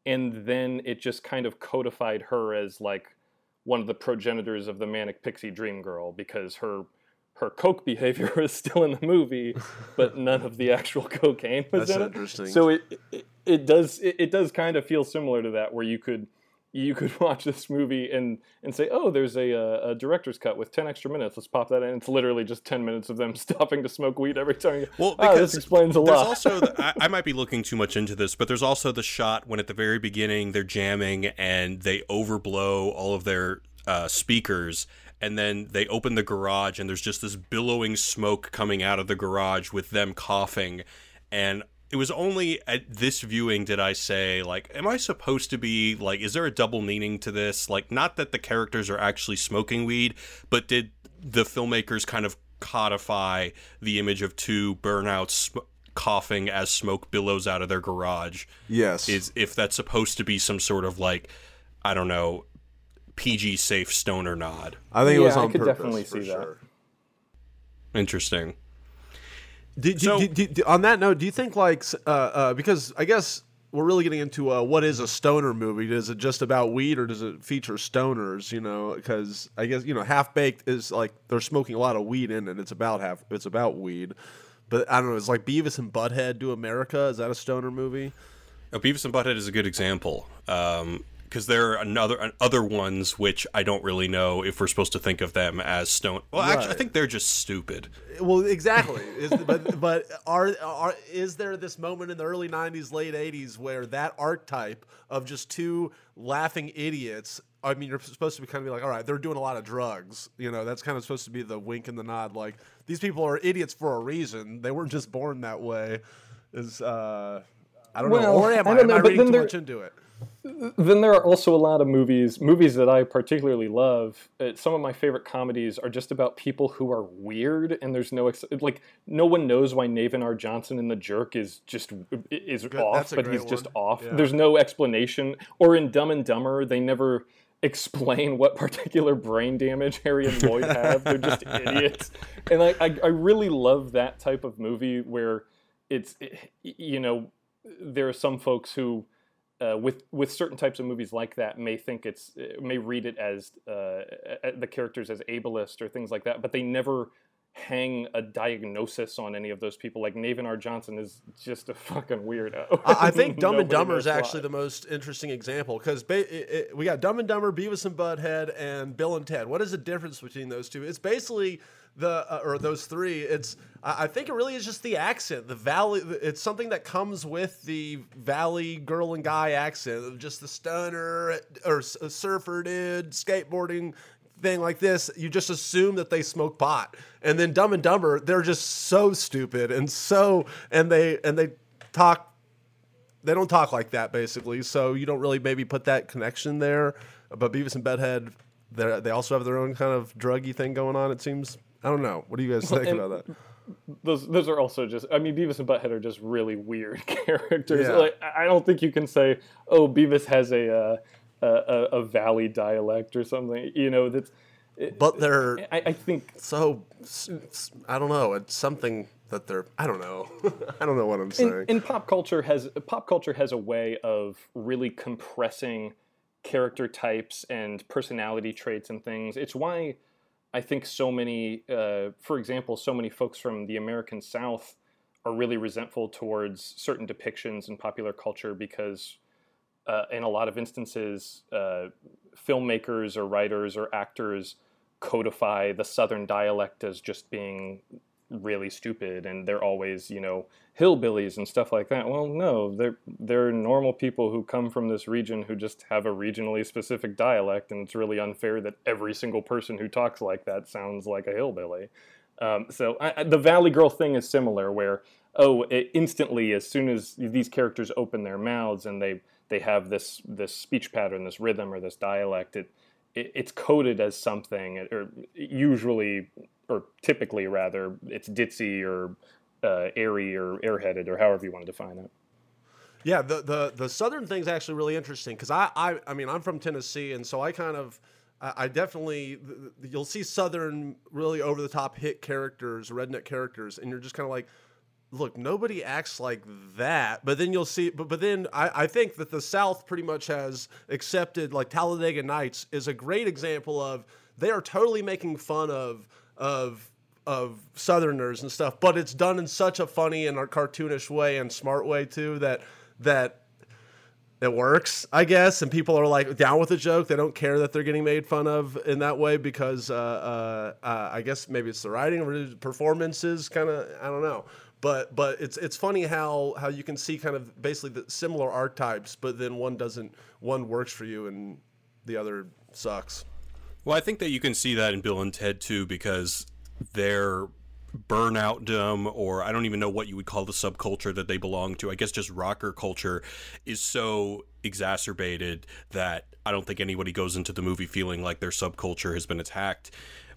And then it just kind of codified her as like one of the progenitors of the manic pixie dream girl because her her coke behavior is still in the movie, but none of the actual cocaine was That's in it. interesting. So it, it it does it, it does kind of feel similar to that, where you could you could watch this movie and and say, oh, there's a, uh, a director's cut with ten extra minutes. Let's pop that in. It's literally just ten minutes of them stopping to smoke weed every time. You, Well, "Ah, because this explains a there's lot. also the, I, I might be looking too much into this, but there's also the shot when at the very beginning they're jamming and they overblow all of their uh, speakers, and then they open the garage and there's just this billowing smoke coming out of the garage with them coughing, and it was only at this viewing did I say like, am I supposed to be like, is there a double meaning to this? Like, not that the characters are actually smoking weed, but did the filmmakers kind of codify the image of two burnouts sm- coughing as smoke billows out of their garage yes. is if that's supposed to be some sort of like i don't know pg safe stoner nod I think it was Yeah, I on could purpose, definitely for see that. interesting So- do, do- do- on that note, do you think like uh, uh, because I guess we're really getting into uh, what is a stoner movie? Is it just about weed or does it feature stoners? You know, because I guess you know Half Baked is like they're smoking a lot of weed in it. It's about half. It's about weed, but I don't know. It's like Beavis and Butthead Do America. Is that a stoner movie? now, beavis and butthead is a good example because there are another other ones which i don't really know if we're supposed to think of them as stone well actually i think they're just stupid Well, exactly. Is, but but are, are is there this moment in the early '90s, late '80s where that archetype of just two laughing idiots? I mean, you're supposed to be kind of be like, all right, they're doing a lot of drugs. You know, that's kind of supposed to be the wink and the nod. Like these people are idiots for a reason. They weren't just born that way. Is uh, I don't know. Or am I I? don't Am know, I but reading then too there- much into it? Then there are also a lot of movies movies that I particularly love. Uh, some of my favorite comedies are just about people who are weird, and there's no ex- like no one knows why Navin R. Johnson in The Jerk is just is off, that's but he's just off. Yeah. There's no explanation. Or in Dumb and Dumber, they never explain what particular brain damage Harry and Lloyd have. They're just idiots, and I, I I really love that type of movie where it's you know there are some folks who uh, with with certain types of movies like that may think it's uh, may read it as uh, uh, the characters as ableist or things like that, but they never hang a diagnosis on any of those people. Like Navin R. Johnson is just a fucking weirdo. I I think Dumb and Dumber is actually why. the most interesting example because ba- we got Dumb and Dumber, Beavis and Butthead, and Bill and Ted. What is the difference between those two? It's basically the uh, or those three. It's I think it really is just the accent, the valley. It's something that comes with the valley girl and guy accent just the stunner or surfer dude skateboarding thing like this, you just assume that they smoke pot. And then Dumb and Dumber, they're just so stupid and so and they and they talk they don't talk like that basically. So you don't really maybe put that connection there. But Beavis and Butthead, they they also have their own kind of druggy thing going on. It seems. I don't know. What do you guys think and- about that? those those are also just I mean Beavis and Butthead are just really weird characters. Yeah. Like I don't think you can say oh Beavis has a uh, a, a, valley dialect or something. You know that's. But they're I, I think so. I don't know. It's something that they're. I don't know. I don't know what I'm saying. and, and pop culture has pop culture has a way of really compressing character types and personality traits and things. It's why I think so many, uh, for example, so many folks from the American South are really resentful towards certain depictions in popular culture because, uh, in a lot of instances, uh, filmmakers or writers or actors codify the Southern dialect as just being really stupid and they're always you know hillbillies and stuff like that. Well, no, they're they're normal people who come from this region who just have a regionally specific dialect, and it's really unfair that every single person who talks like that sounds like a hillbilly. Um, so I, the Valley Girl thing is similar, where oh, it, instantly as soon as these characters open their mouths and they they have this this speech pattern, this rhythm or this dialect, it, it it's coded as something, or usually or typically rather, it's ditzy or uh, airy or airheaded or however you want to define it. Yeah, the the the southern thing's actually really interesting because I, I I mean I'm from Tennessee and so I kind of I definitely you'll see southern really over the top hit characters, redneck characters, and you're just kind of like, look, nobody acts like that. But then you'll see, but but then I, I think that the South pretty much has accepted like Talladega Nights is a great example of they are totally making fun of of of Southerners and stuff, but it's done in such a funny and a cartoonish way and smart way too that that it works, I guess, and people are like down with the joke. They don't care that they're getting made fun of in that way because uh, uh, uh, I guess maybe it's the writing or performances, kind of. I don't know, but but it's it's funny how how you can see kind of basically the similar archetypes, but then one doesn't one works for you and the other sucks. Well, I think that you can see that in Bill and Ted too because their burnoutdom or I don't even know what you would call the subculture that they belong to. I guess just rocker culture is so exacerbated that I don't think anybody goes into the movie feeling like their subculture has been attacked.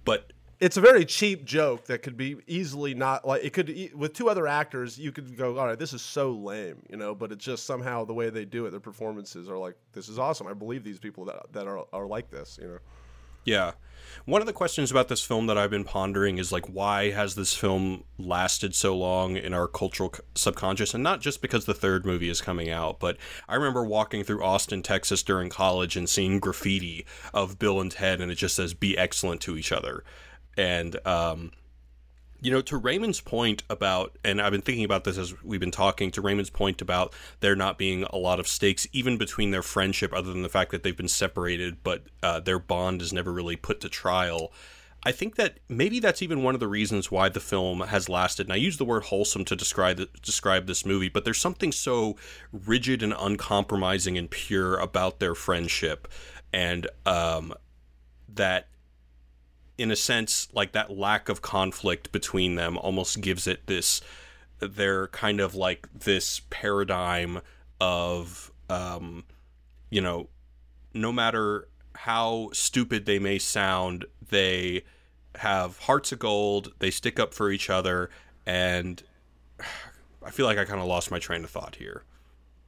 But it's a very cheap joke that could be easily not like it could with two other actors you could go all right this is so lame you know but it's just somehow the way they do it their performances are like this is awesome i believe these people that, that are, are like this you know yeah one of the questions about this film that I've been pondering is like, why has this film lasted so long in our cultural subconscious? And not just because the third movie is coming out, but I remember walking through Austin, Texas during college and seeing graffiti of Bill and Ted, and it just says, be excellent to each other. And, um, you know, to Raymond's point about, and I've been thinking about this as we've been talking, to Raymond's point about there not being a lot of stakes, even between their friendship, other than the fact that they've been separated, but uh, their bond is never really put to trial. I think that maybe that's even one of the reasons why the film has lasted. And I use the word wholesome to describe describe this movie, but there's something so rigid and uncompromising and pure about their friendship, and um, that in a sense, like that lack of conflict between them almost gives it this. They're kind of like this paradigm of, um, you know, no matter how stupid they may sound, they have hearts of gold. They stick up for each other, and I feel like I kind of lost my train of thought here.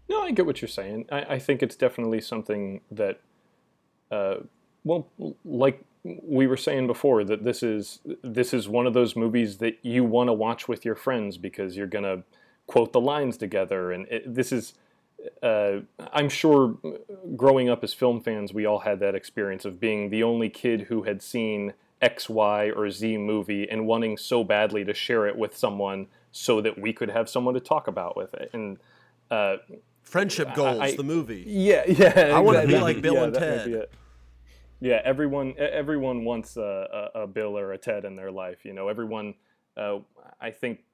No, I get what you're saying. I, I think it's definitely something that, uh, well, like we were saying before that this is this is one of those movies that you want to watch with your friends because you're gonna quote the lines together, and it, this is. Uh, I'm sure growing up as film fans, we all had that experience of being the only kid who had seen X, Y, or Z movie and wanting so badly to share it with someone so that we could have someone to talk about with it. And uh, Friendship Goals, I, the movie. Yeah, yeah. I want to be like Bill yeah, and Ted. Yeah, everyone everyone wants a, a, Bill or a Ted in their life. You know, everyone uh, I think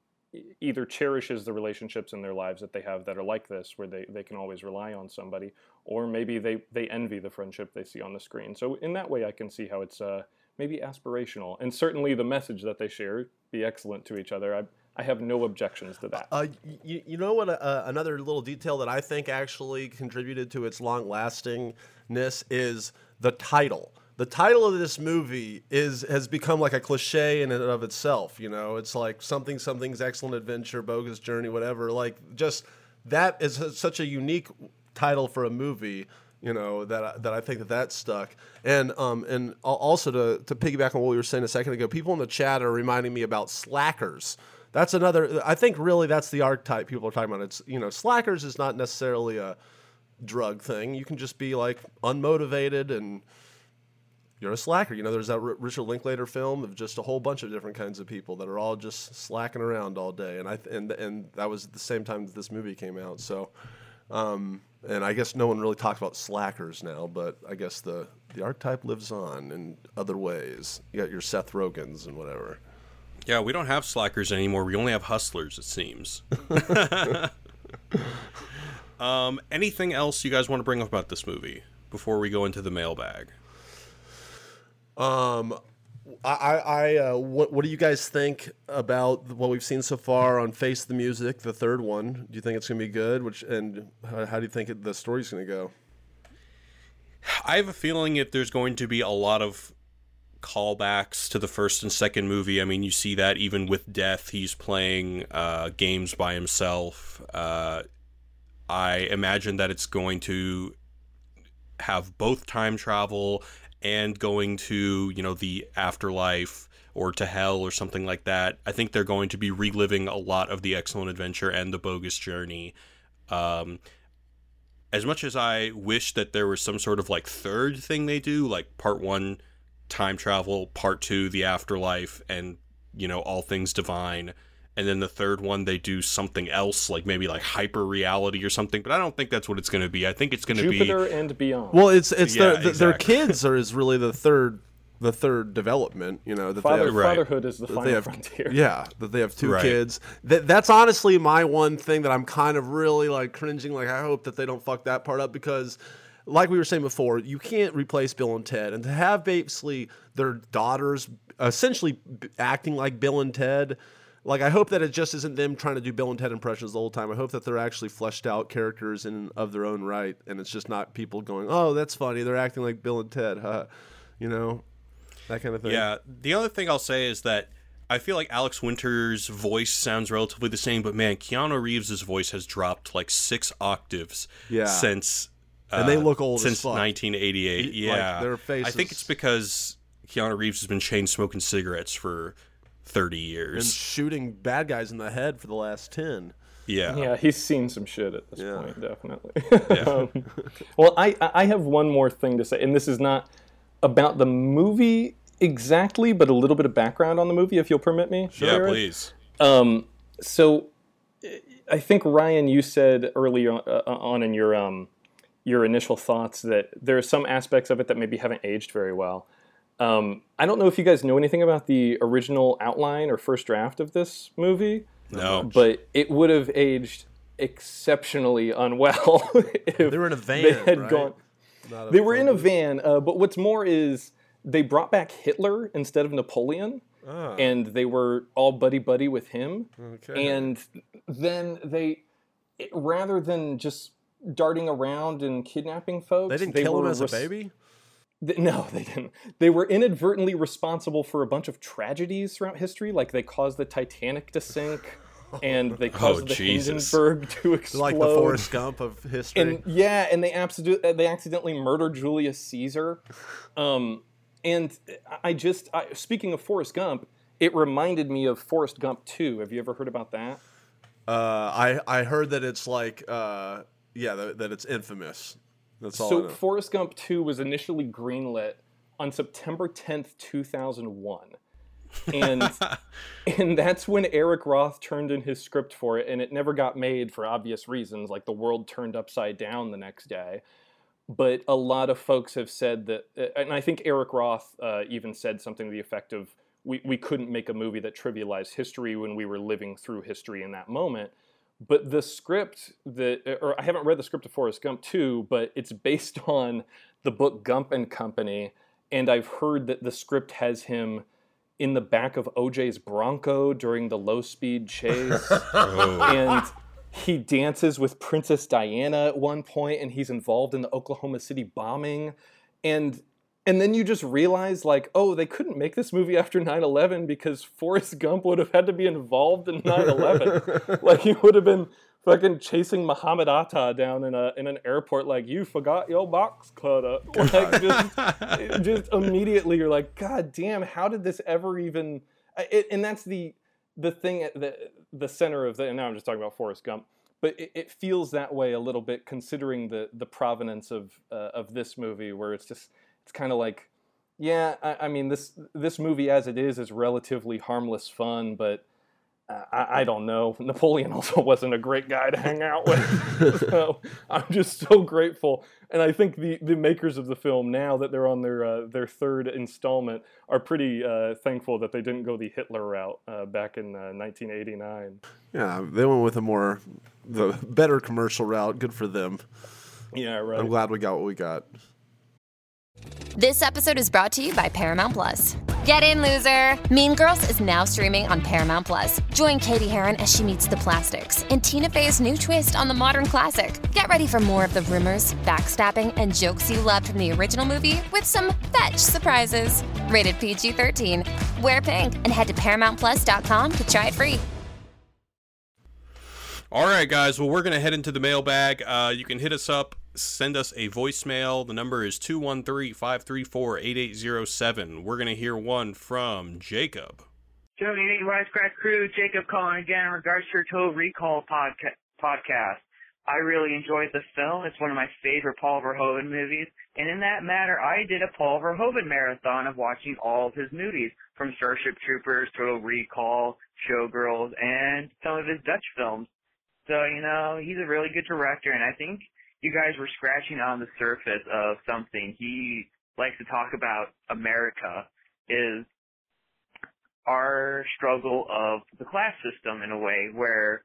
either cherishes the relationships in their lives that they have that are like this, where they, they can always rely on somebody, or maybe they, they envy the friendship they see on the screen. So in that way, I can see how it's uh, maybe aspirational, and certainly the message that they share be excellent to each other. I, I have no objections to that. Uh, you, you know what? Uh, another little detail that I think actually contributed to its long lastingness is the title. The title of this movie is has become like a cliche in and of itself. You know, it's like something something's excellent adventure, bogus journey, whatever. Like just that is such a unique title for a movie. You know that that I think that that stuck, and um and also to to piggyback on what we were saying a second ago, people in the chat are reminding me about slackers. That's another. I think really that's the archetype people are talking about. It's you know slackers is not necessarily a drug thing. You can just be like unmotivated and you're a slacker. You know, there's that R- Richard Linklater film of just a whole bunch of different kinds of people that are all just slacking around all day, and I th- and and that was at the same time that this movie came out. So, um, and I guess no one really talks about slackers now, but I guess the the archetype lives on in other ways. You got your Seth Rogens and whatever. Yeah, we don't have slackers anymore. We only have hustlers, it seems. um, anything else you guys want to bring up about this movie before we go into the mailbag? Um, I, I, uh, what, what do you guys think about what we've seen so far on Face the Music, the third one? Do you think it's gonna be good? Which and how, how do you think it, the story's gonna go? I have a feeling if there's going to be a lot of callbacks to the first and second movie. I mean, you see that even with Death, he's playing uh, games by himself. Uh, I imagine that it's going to have both time travel and going to, you know, the afterlife or to hell or something like that. I think they're going to be reliving a lot of the excellent adventure and the bogus journey. Um, as much as I wish that there was some sort of like third thing they do, like part one, time travel, part two, the afterlife, and you know, all things divine. And then the third one, they do something else, like maybe like hyper reality or something. But I don't think that's what it's going to be. I think it's going to be Jupiter and beyond. Well, it's it's Yeah, their their, their kids are is really the third the third development. You know that Father, they have, Right. Fatherhood is the final they have frontier. yeah that they have two Right. kids. That that's honestly my one thing that I'm kind of really like cringing. Like I hope that they don't fuck that part up because. Like we were saying before, you can't replace Bill and Ted, and to have basically their daughters essentially acting like Bill and Ted, like I hope that it just isn't them trying to do Bill and Ted impressions the whole time. I hope that they're actually fleshed out characters in of their own right, and it's just not people going, "Oh, that's funny. They're acting like Bill and Ted," huh? You know, that kind of thing. Yeah. The other thing I'll say is that I feel like Alex Winter's voice sounds relatively the same, but man, Keanu Reeves' voice has dropped like six octaves Yeah. since. Uh, And they look old as since fuck. 1988. Y- like, Yeah, their I think it's because Keanu Reeves has been chain smoking cigarettes for 30 and years. shooting bad guys in the head for the last ten. yeah. Yeah, he's seen some shit at this Yeah. point, definitely. um, well, I I have one more thing to say, and this is not about the movie exactly, but a little bit of background on the movie, if you'll permit me. Yeah, please. Um, so I think Ryan, you said earlier on, uh, on in your um, your initial thoughts that there are some aspects of it that maybe haven't aged very well. Um, I don't know if you guys know anything about the original outline or first draft of this movie, No. but it would have aged exceptionally unwell if They were in a van. they had right? gone. Not They were in a van, uh, but what's more is they brought back Hitler instead of Napoleon. Ah, and they were all buddy buddy with him. okay. And then they, rather than just darting around and kidnapping folks, they didn't kill him were as a res- baby. No, they didn't. They were inadvertently responsible for a bunch of tragedies throughout history, like they caused the Titanic to sink, and they caused the Jesus. Hindenburg to explode. Like the Forrest Gump of history. And yeah, and they absolutely they accidentally murdered Julius Caesar. Um, and I just I, speaking of Forrest Gump, it reminded me of Forrest Gump 2. Have you ever heard about that? uh, I I heard that it's like uh, yeah that, that it's infamous. That's all. So. Forrest Gump 2 was initially greenlit on September 10th, 2001. And and that's when Eric Roth turned in his script for it and it never got made for obvious reasons like the world turned upside down the next day. But a lot of folks have said that and I think Eric Roth uh, even said something to the effect of we, we couldn't make a movie that trivialized history when we were living through history in that moment but the script that or I haven't read the script of Forrest Gump 2, but it's based on the book Gump and Company and I've heard that the script has him in the back of OJ's Bronco during the low speed chase Oh. and he dances with Princess Diana at one point and he's involved in the Oklahoma City bombing and and then you just realize like oh they couldn't make this movie after 9/11 because Forrest Gump would have had to be involved in 9/11 like he would have been fucking chasing Muhammad Atta down in a in an airport like you forgot your box cutter like just just immediately you're like god damn how did this ever even it, and that's the the thing at the the center of the and now I'm just talking about Forrest Gump but it, it feels that way a little bit considering the the provenance of uh, of this movie where it's just it's kind of like yeah I, I mean this this movie as it is is relatively harmless fun but I, I, don't know. Napoleon also wasn't a great guy to hang out with. so I'm just so grateful. And I think the, the makers of the film, now that they're on their uh, their third installment, are pretty uh, thankful that they didn't go the Hitler route uh, back in 1989. Uh, yeah, they went with a more the better commercial route. Good for them. Yeah, right. I'm glad we got what we got. This episode is brought to you by Paramount Plus. Get in, loser! Mean Girls is now streaming on Paramount Plus. Join Cady Heron as she meets the plastics in Tina Fey's new twist on the modern classic. Get ready for more of the rumors, backstabbing, and jokes you loved from the original movie with some fetch surprises. Rated PG 13. Wear pink and head to ParamountPlus.com to try it free. All right, guys. Well, we're going to head into the mailbag. Uh, you can hit us up send us a voicemail. The number is 213 534 8807. We're going to hear one from Jacob. Jody, Wisecrack Crew, Jacob calling again in regards to your Total Recall podca- podcast. I really enjoyed the film. It's one of my favorite Paul Verhoeven movies. And in that matter, I did a Paul Verhoeven marathon of watching all of his movies, from Starship Troopers, Total Recall, Showgirls, and some of his Dutch films. So, you know, he's a really good director, and I think you guys were scratching on the surface of something he likes to talk about America is our struggle of the class system in a way where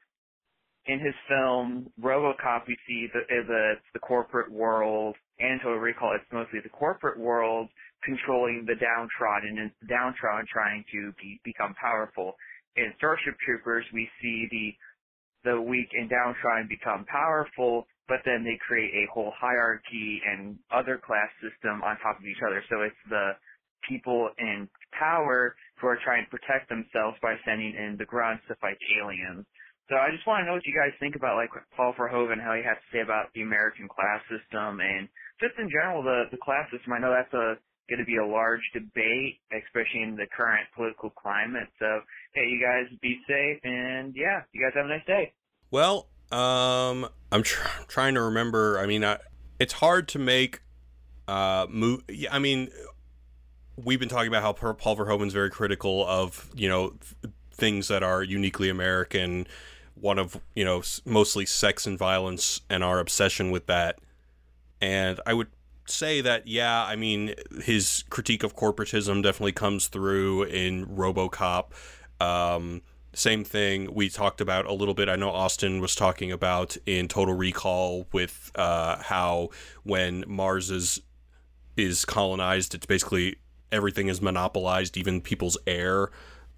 in his film RoboCop we see the uh, the, the corporate world and Total Recall it's mostly the corporate world controlling the downtrodden and the downtrodden trying to be, become powerful. In Starship Troopers we see the the weak and downtrodden become powerful but then they create a whole hierarchy and other class system on top of each other. So it's the people in power who are trying to protect themselves by sending in the grunts to fight aliens. So I just want to know what you guys think about like Paul Verhoeven, how he has to say about the American class system and just in general the the class system. I know that's a going to be a large debate, especially in the current political climate. So hey, you guys be safe and yeah, you guys have a nice day. Well, um, I'm tr- trying to remember. I mean, I, it's hard to make uh move. I mean, we've been talking about how Paul Verhoeven's very critical of you know th- things that are uniquely American. One of you know mostly sex and violence and our obsession with that. And I would say that yeah, I mean his critique of corporatism definitely comes through in RoboCop. Um, same thing we talked about a little bit. I know Austin was talking about in Total Recall with uh, how when Mars is is colonized, it's basically everything is monopolized, even people's air.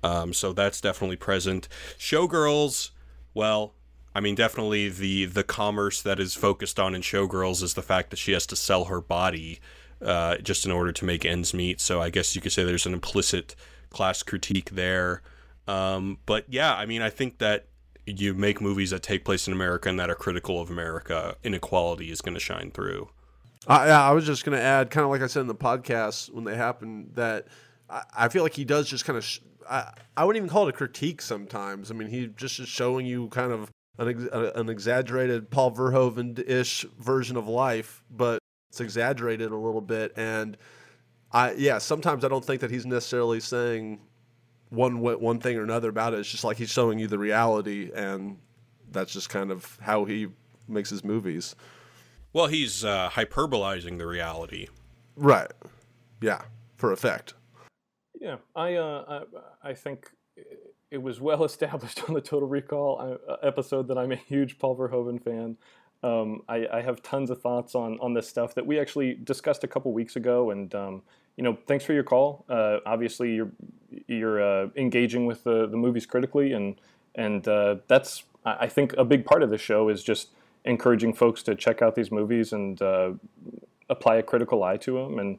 Um, so that's definitely present. Showgirls, well, I mean, definitely the the commerce that is focused on in Showgirls is the fact that she has to sell her body uh, just in order to make ends meet. So I guess you could say there's an implicit class critique there. Um, but yeah, I mean, I think that you make movies that take place in America and that are critical of America, inequality is going to shine through. Yeah, I was just going to add, kind of like I said in the podcast when they happened, that I, I feel like he does just kind of. Sh- I, I wouldn't even call it a critique sometimes. I mean, he just is showing you kind of an, ex- an exaggerated Paul Verhoeven ish version of life, but it's exaggerated a little bit. And I, yeah, sometimes I don't think that he's necessarily saying one one thing or another about it. It's just like he's showing you the reality, and that's just kind of how he makes his movies. Well, he's uh, hyperbolizing the reality. Right. Yeah, for effect. Yeah, I uh, I, I think it was well established on the Total Recall uh, episode that I'm a huge Paul Verhoeven fan. Um, I, I, have tons of thoughts on on this stuff that we actually discussed a couple weeks ago, and um, you know, thanks for your call. Uh, obviously, you're you're uh, engaging with the, the movies critically, and and uh, that's I think a big part of the show is just encouraging folks to check out these movies and uh, apply a critical eye to them and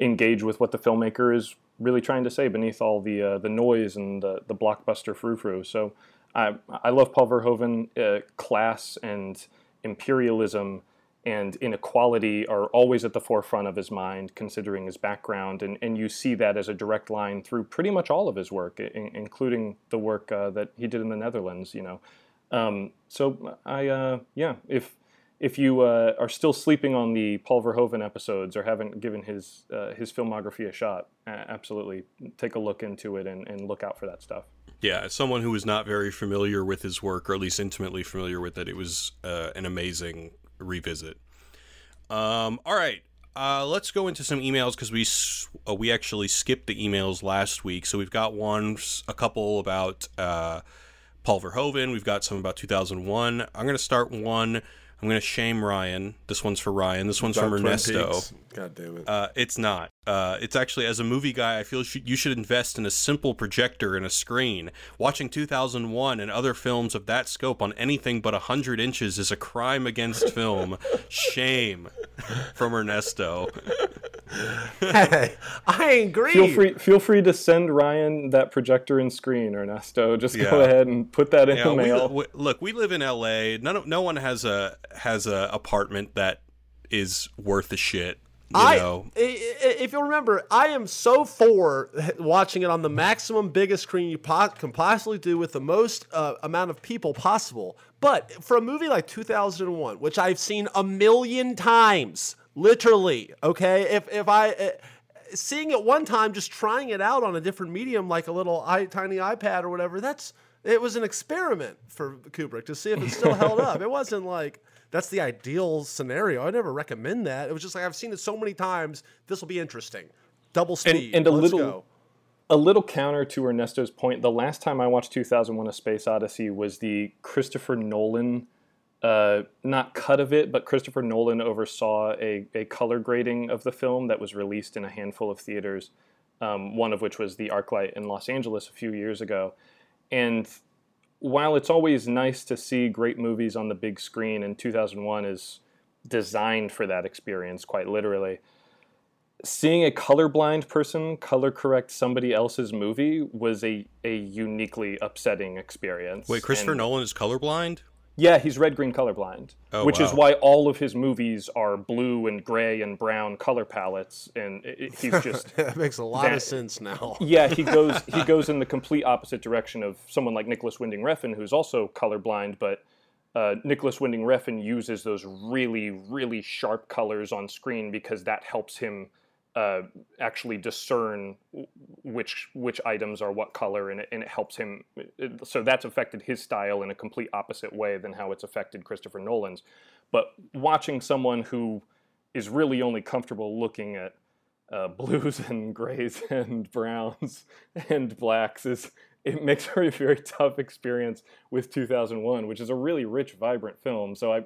engage with what the filmmaker is really trying to say beneath all the uh, the noise and the, the blockbuster frou frou. So I I love Paul Verhoeven. Uh, class and imperialism and inequality are always at the forefront of his mind, considering his background. And, and you see that as a direct line through pretty much all of his work, in, including the work uh, that he did in the Netherlands, you know. Um, so I, uh, yeah, if if you uh, are still sleeping on the Paul Verhoeven episodes or haven't given his uh, his filmography a shot, absolutely take a look into it and, and look out for that stuff. Yeah, as someone who was not very familiar with his work, or at least intimately familiar with it, it was uh, an amazing revisit. Um, all right, uh, let's go into some emails because we uh, we actually skipped the emails last week. So we've got one, a couple about uh, Paul Verhoeven. We've got some about 2001. I'm going to start one I'm going to shame Ryan. This one's for Ryan. This one's from Ernesto. God damn it. Uh, it's not. Uh, it's actually, as a movie guy, I feel you should invest in a simple projector and a screen. Watching 2001 and other films of that scope on anything but 100 inches is a crime against film. Shame. From Ernesto. Hey, I agree. Feel free, feel free to send Ryan that projector and screen, Ernesto. Just yeah. go ahead and put that in yeah, the mail. We, we, look, we live in LA. None, no one has a has a apartment that is worth a shit. You I, know. if you'll remember, I am so for watching it on the maximum biggest screen you po- can possibly do with the most uh, amount of people possible. But for a movie like 2001, which I've seen a million times, literally, okay, if if I. Uh, seeing it one time, just trying it out on a different medium, like a little i tiny iPad or whatever, that's it was an experiment for Kubrick to see if it still held up. It wasn't like that's the ideal scenario. I never recommend that. It was just like I've seen it so many times. This will be interesting. Double speed. And, and a Let's little. Go. A little counter to Ernesto's point, the last time I watched 2001 A Space Odyssey was the Christopher Nolan, uh, not cut of it, but Christopher Nolan oversaw a, a color grading of the film that was released in a handful of theaters, um, one of which was the Arclight in Los Angeles a few years ago. And while it's always nice to see great movies on the big screen, and 2001 is designed for that experience, quite literally, seeing a colorblind person color correct somebody else's movie was a, a uniquely upsetting experience. Wait, Christopher and, Nolan is colorblind? Yeah, he's red green colorblind, oh, which wow. is why all of his movies are blue and gray and brown color palettes, and it, he's just that makes a lot that, of sense now. yeah, he goes he goes in the complete opposite direction of someone like Nicolas Winding Refn, who's also colorblind, but uh, Nicolas Winding Refn uses those really really sharp colors on screen because that helps him uh, actually discern which which items are what color, and it, and it helps him. So that's affected his style in a complete opposite way than how it's affected Christopher Nolan's. But watching someone who is really only comfortable looking at uh, blues and grays and browns and blacks is it makes for a very tough experience with 2001, which is a really rich, vibrant film. So I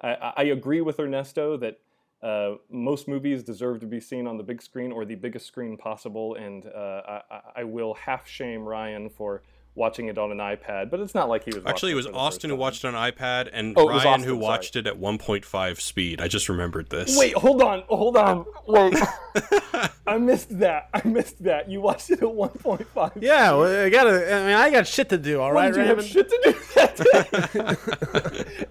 I, I agree with Ernesto that uh, most movies deserve to be seen on the big screen or the biggest screen possible, and uh, I, I, will half shame Ryan for watching it on an iPad, but it's not like he was. Actually, it was Austin who watched it on iPad, and oh, Ryan Austin, who watched sorry. it at 1.5 speed. I just remembered this. Wait, hold on, hold on, wait. I missed that. I missed that. You watched it at 1.5. Yeah, well, I gotta. I mean, I got shit to do. All right, you have shit to do.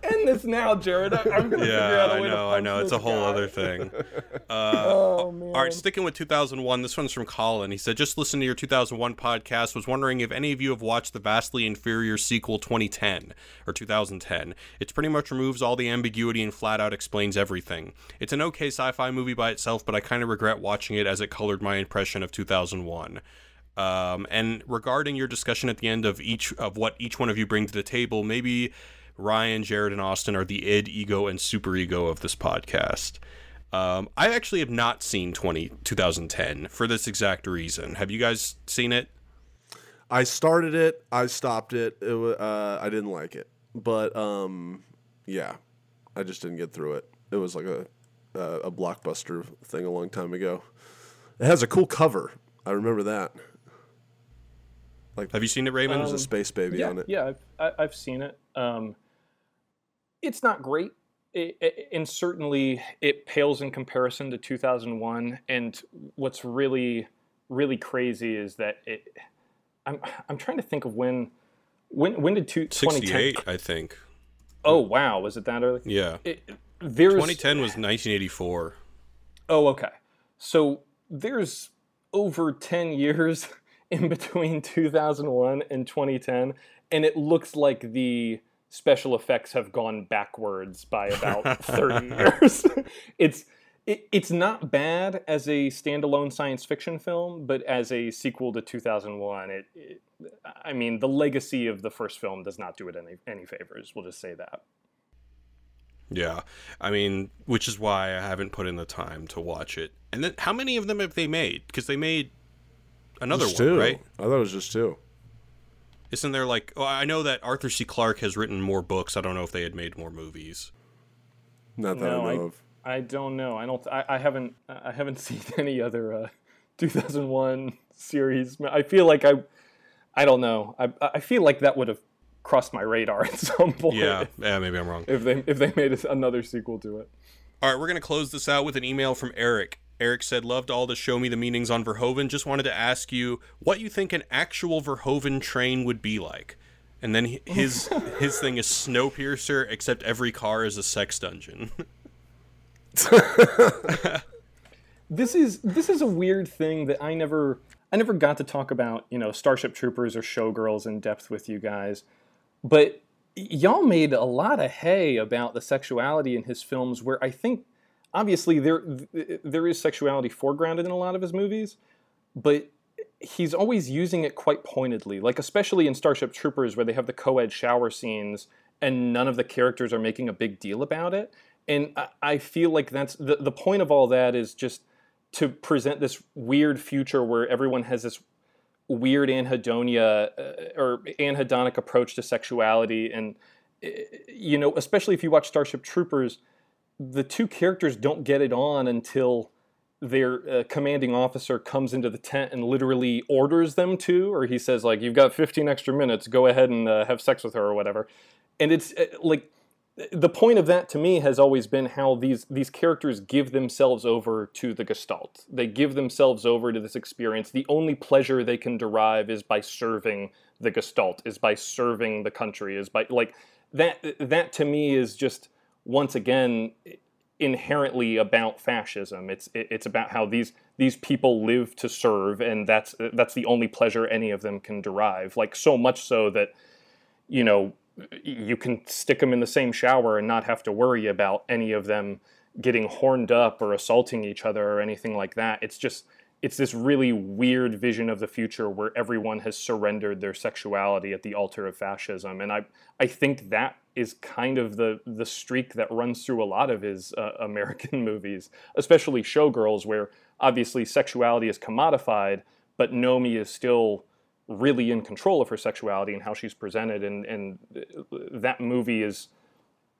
End this now, Jared. I, am gonna yeah, figure out a way I know. To I know. It's a whole guy. other thing. Uh, oh man. All right, sticking with 2001. This one's from Colin. He said, "Just listen to your 2001 podcast. Was wondering if any of you have watched the vastly inferior sequel 2010 or 2010. It pretty much removes all the ambiguity and flat out explains everything. It's an okay sci-fi movie by itself, but I kind of regret watching it as it colored my impression of 2001." Um, and regarding your discussion at the end of each of what each one of you bring to the table, maybe Ryan, Jared, and Austin are the id, ego, and super ego of this podcast. Um, I actually have not seen 20, 2010 for this exact reason. Have you guys seen it? I started it. I stopped it. it uh, I didn't like it, but um, yeah, I just didn't get through it. It was like a a, a blockbuster thing a long time ago. It has a cool cover. I remember that. Like, have you seen it, Raymond? There's a space baby yeah, on it. Yeah, I've, I've seen it. Um, it's not great, it, it, and certainly it pales in comparison to 2001. And what's really, really crazy is that it. I'm I'm trying to think of when, when when did two, 68, I think. Oh wow, was it that early? Yeah. It, there's 2010 was 1984. Oh okay, so there's over 10 years in between 2001 and 2010, and it looks like the special effects have gone backwards by about 30 years. it's it, it's not bad as a standalone science fiction film, but as a sequel to 2001, it, it I mean, the legacy of the first film does not do it any any favors. We'll just say that. Yeah, I mean, which is why I haven't put in the time to watch it. And then, how many of them have they made? Because they made another Just one, two. right? I thought it was just two. Isn't there like? Oh, I know that Arthur C. Clarke has written more books. I don't know if they had made more movies. Not that No, I I- know of. I don't know. I don't. I, I haven't. I haven't seen any other uh, 2001 series. I feel like I. I don't know. I I feel like that would have crossed my radar at some point. Yeah, yeah, maybe I'm wrong. If they if they made another sequel to it. All right, we're going to close this out with an email from Eric. Eric said, Loved all the show me the meanings on Verhoeven. Just wanted to ask you what you think an actual Verhoeven train would be like. And then his his thing is Snowpiercer, except every car is a sex dungeon. this is this is a weird thing that I never I never got to talk about, you know, Starship Troopers or Showgirls in depth with you guys. But y'all made a lot of hay about the sexuality in his films where I think obviously there there is sexuality foregrounded in a lot of his movies, but he's always using it quite pointedly. Like especially in Starship Troopers where they have the co-ed shower scenes and none of the characters are making a big deal about it. And I, I feel like that's the, the point of all that is just to present this weird future where everyone has this weird anhedonia uh, or anhedonic approach to sexuality. And uh, you know especially if you watch starship troopers the two characters don't get it on until their uh, commanding officer comes into the tent and literally orders them to or he says like you've got 15 extra minutes. Go ahead and uh, have sex with her or whatever. And it's uh, like the point of that to me has always been how these these characters give themselves over to the gestalt. They give themselves over to this experience. The only pleasure they can derive is by serving the gestalt, is by serving the country, is by like that that to me is just once again inherently about fascism. It's it's about how these these people live to serve and that's that's the only pleasure any of them can derive. Like so much so that you know you can stick them in the same shower and not have to worry about any of them getting horned up or assaulting each other or anything like that. It's just it's this really weird vision of the future where everyone has surrendered their sexuality at the altar of fascism and I I think that is kind of the the streak that runs through a lot of his uh, American movies, especially Showgirls where obviously sexuality is commodified but Nomi is still really in control of her sexuality and how she's presented and and that movie is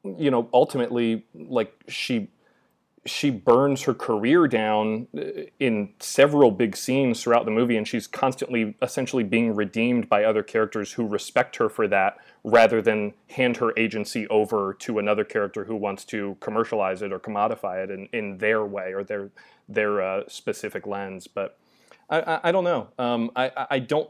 you know ultimately like she she burns her career down uh, in several big scenes throughout the movie and she's constantly essentially being redeemed by other characters who respect her for that rather than hand her agency over to another character who wants to commercialize it or commodify it in, in their way or their their uh, specific lens. But I, I, I don't know. Um, I- I don't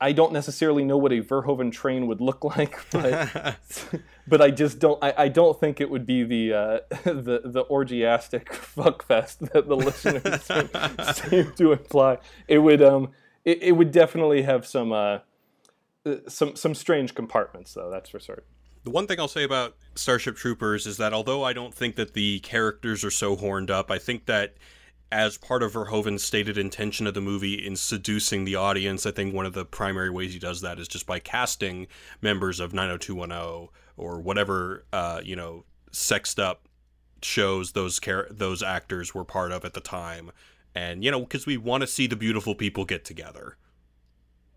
I don't necessarily know what a Verhoeven train would look like, but but I just don't. I, I don't think it would be the uh, the the orgiastic fuckfest that the listeners seem, seem to imply. It would um it, it would definitely have some uh uh, some some strange compartments though. That's for certain. The one thing I'll say about Starship Troopers is that although I don't think that the characters are so horned up, I think that as part of Verhoeven's stated intention of the movie in seducing the audience, I think one of the primary ways he does that is just by casting members of 90210 or whatever uh, you know sexed up shows those char- those actors were part of at the time, and you know because we want to see the beautiful people get together.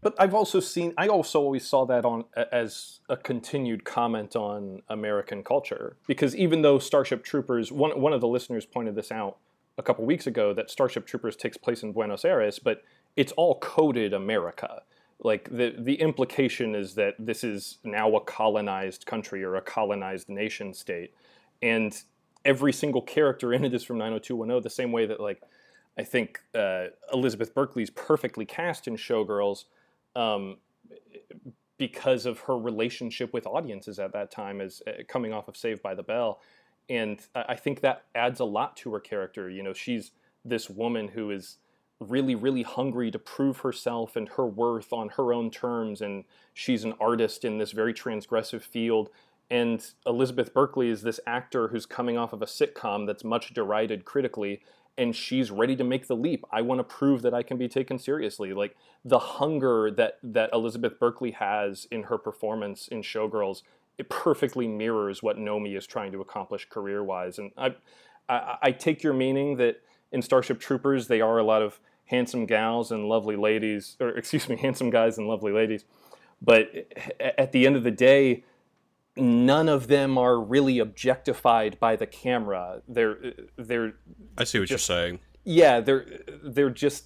But I've also seen. I also always saw that on as a continued comment on American culture because even though Starship Troopers, one one of the listeners pointed this out a couple weeks ago that Starship Troopers takes place in Buenos Aires, but it's all coded America. Like the the implication is that this is now a colonized country or a colonized nation state, and every single character in it is from 90210. The same way that like I think uh, Elizabeth Berkley's perfectly cast in Showgirls um, because of her relationship with audiences at that time as uh, coming off of Saved by the Bell. And I think that adds a lot to her character. You know, she's this woman who is really, really hungry to prove herself and her worth on her own terms. And she's an artist in this very transgressive field. And Elizabeth Berkley is this actor who's coming off of a sitcom that's much derided critically, and she's ready to make the leap. I want to prove that I can be taken seriously. Like the hunger that that Elizabeth Berkley has in her performance in Showgirls, it perfectly mirrors what Nomi is trying to accomplish career wise. And I, I, I take your meaning that in Starship Troopers they are a lot of handsome gals and lovely ladies, or excuse me, handsome guys and lovely ladies. But at the end of the day, none of them are really objectified by the camera. They're they're I see what Just- you're saying. yeah, they're they're just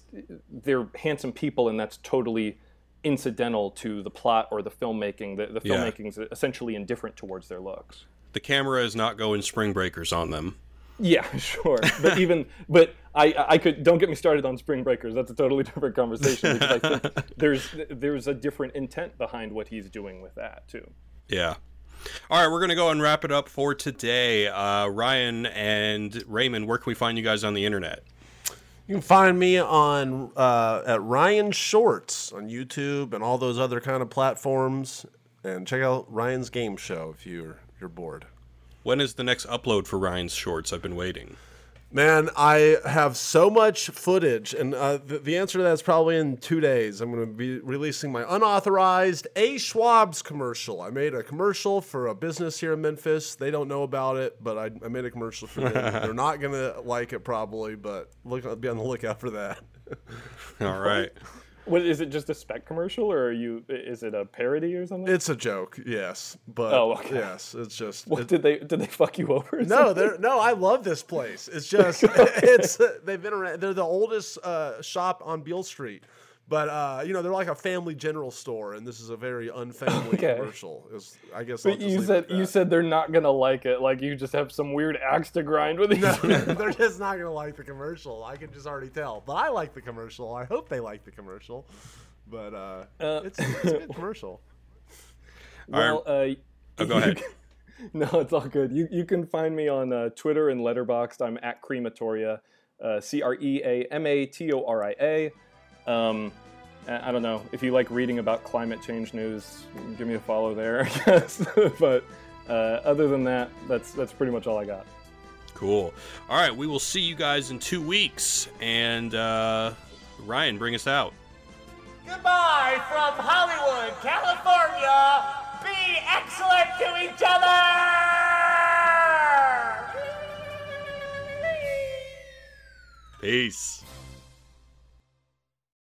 they're handsome people, and that's totally incidental to the plot or the filmmaking. The, the Yeah. filmmaking is essentially indifferent towards their looks. The camera is not going spring breakers on them. Yeah, sure. But even but I I could don't get me started on Spring Breakers. That's a totally different conversation because I think there's there's a different intent behind what he's doing with that too. Yeah. All right, we're going to go and wrap it up for today. Uh, Ryan and Raymond, where can we find you guys on the internet? You can find me on uh, at Ryan Shorts on YouTube and all those other kind of platforms, and check out Ryan's Game Show if you're you're bored. When is the next upload for Ryan's shorts? I've been waiting. Man, I have so much footage, and uh, the, the answer to that is probably in two days. I'm going to be releasing my unauthorized A. Schwab's commercial. I made a commercial for a business here in Memphis. They don't know about it, but I, I made a commercial for them. They're not going to like it probably, but look, be on the lookout for that. All right. What is it? Just a spec commercial, or are you? Is it a parody or something? It's a joke, yes, but Oh, okay. yes, it's just what it- did they did they fuck you over? no, they're no. I love this place. It's just it's they've been around. They're the oldest uh, shop on Beale Street, but uh, you know they're like a family general store, and this is a very unfamily Okay. commercial. Is I guess. But you said you said they're not gonna like it. Like you just have some weird axe to grind with each No, other. they're just not gonna like the commercial. I can just already tell. But I like the commercial. I hope they like the commercial. But uh, Uh, it's, it's a good commercial. Well, uh, Oh, go ahead. no, it's all good. You you can find me on uh, Twitter and Letterboxd. I'm at Creamatoria, uh, C R E A M A T O R I A. Um, I I don't know if you like reading about climate change news. Give me a follow there, I guess. but uh, other than that, that's that's pretty much all I got. Cool. All right, we will see you guys in two weeks. And uh, Ryan, bring us out. Goodbye from Hollywood, California. Be excellent to each other. Peace.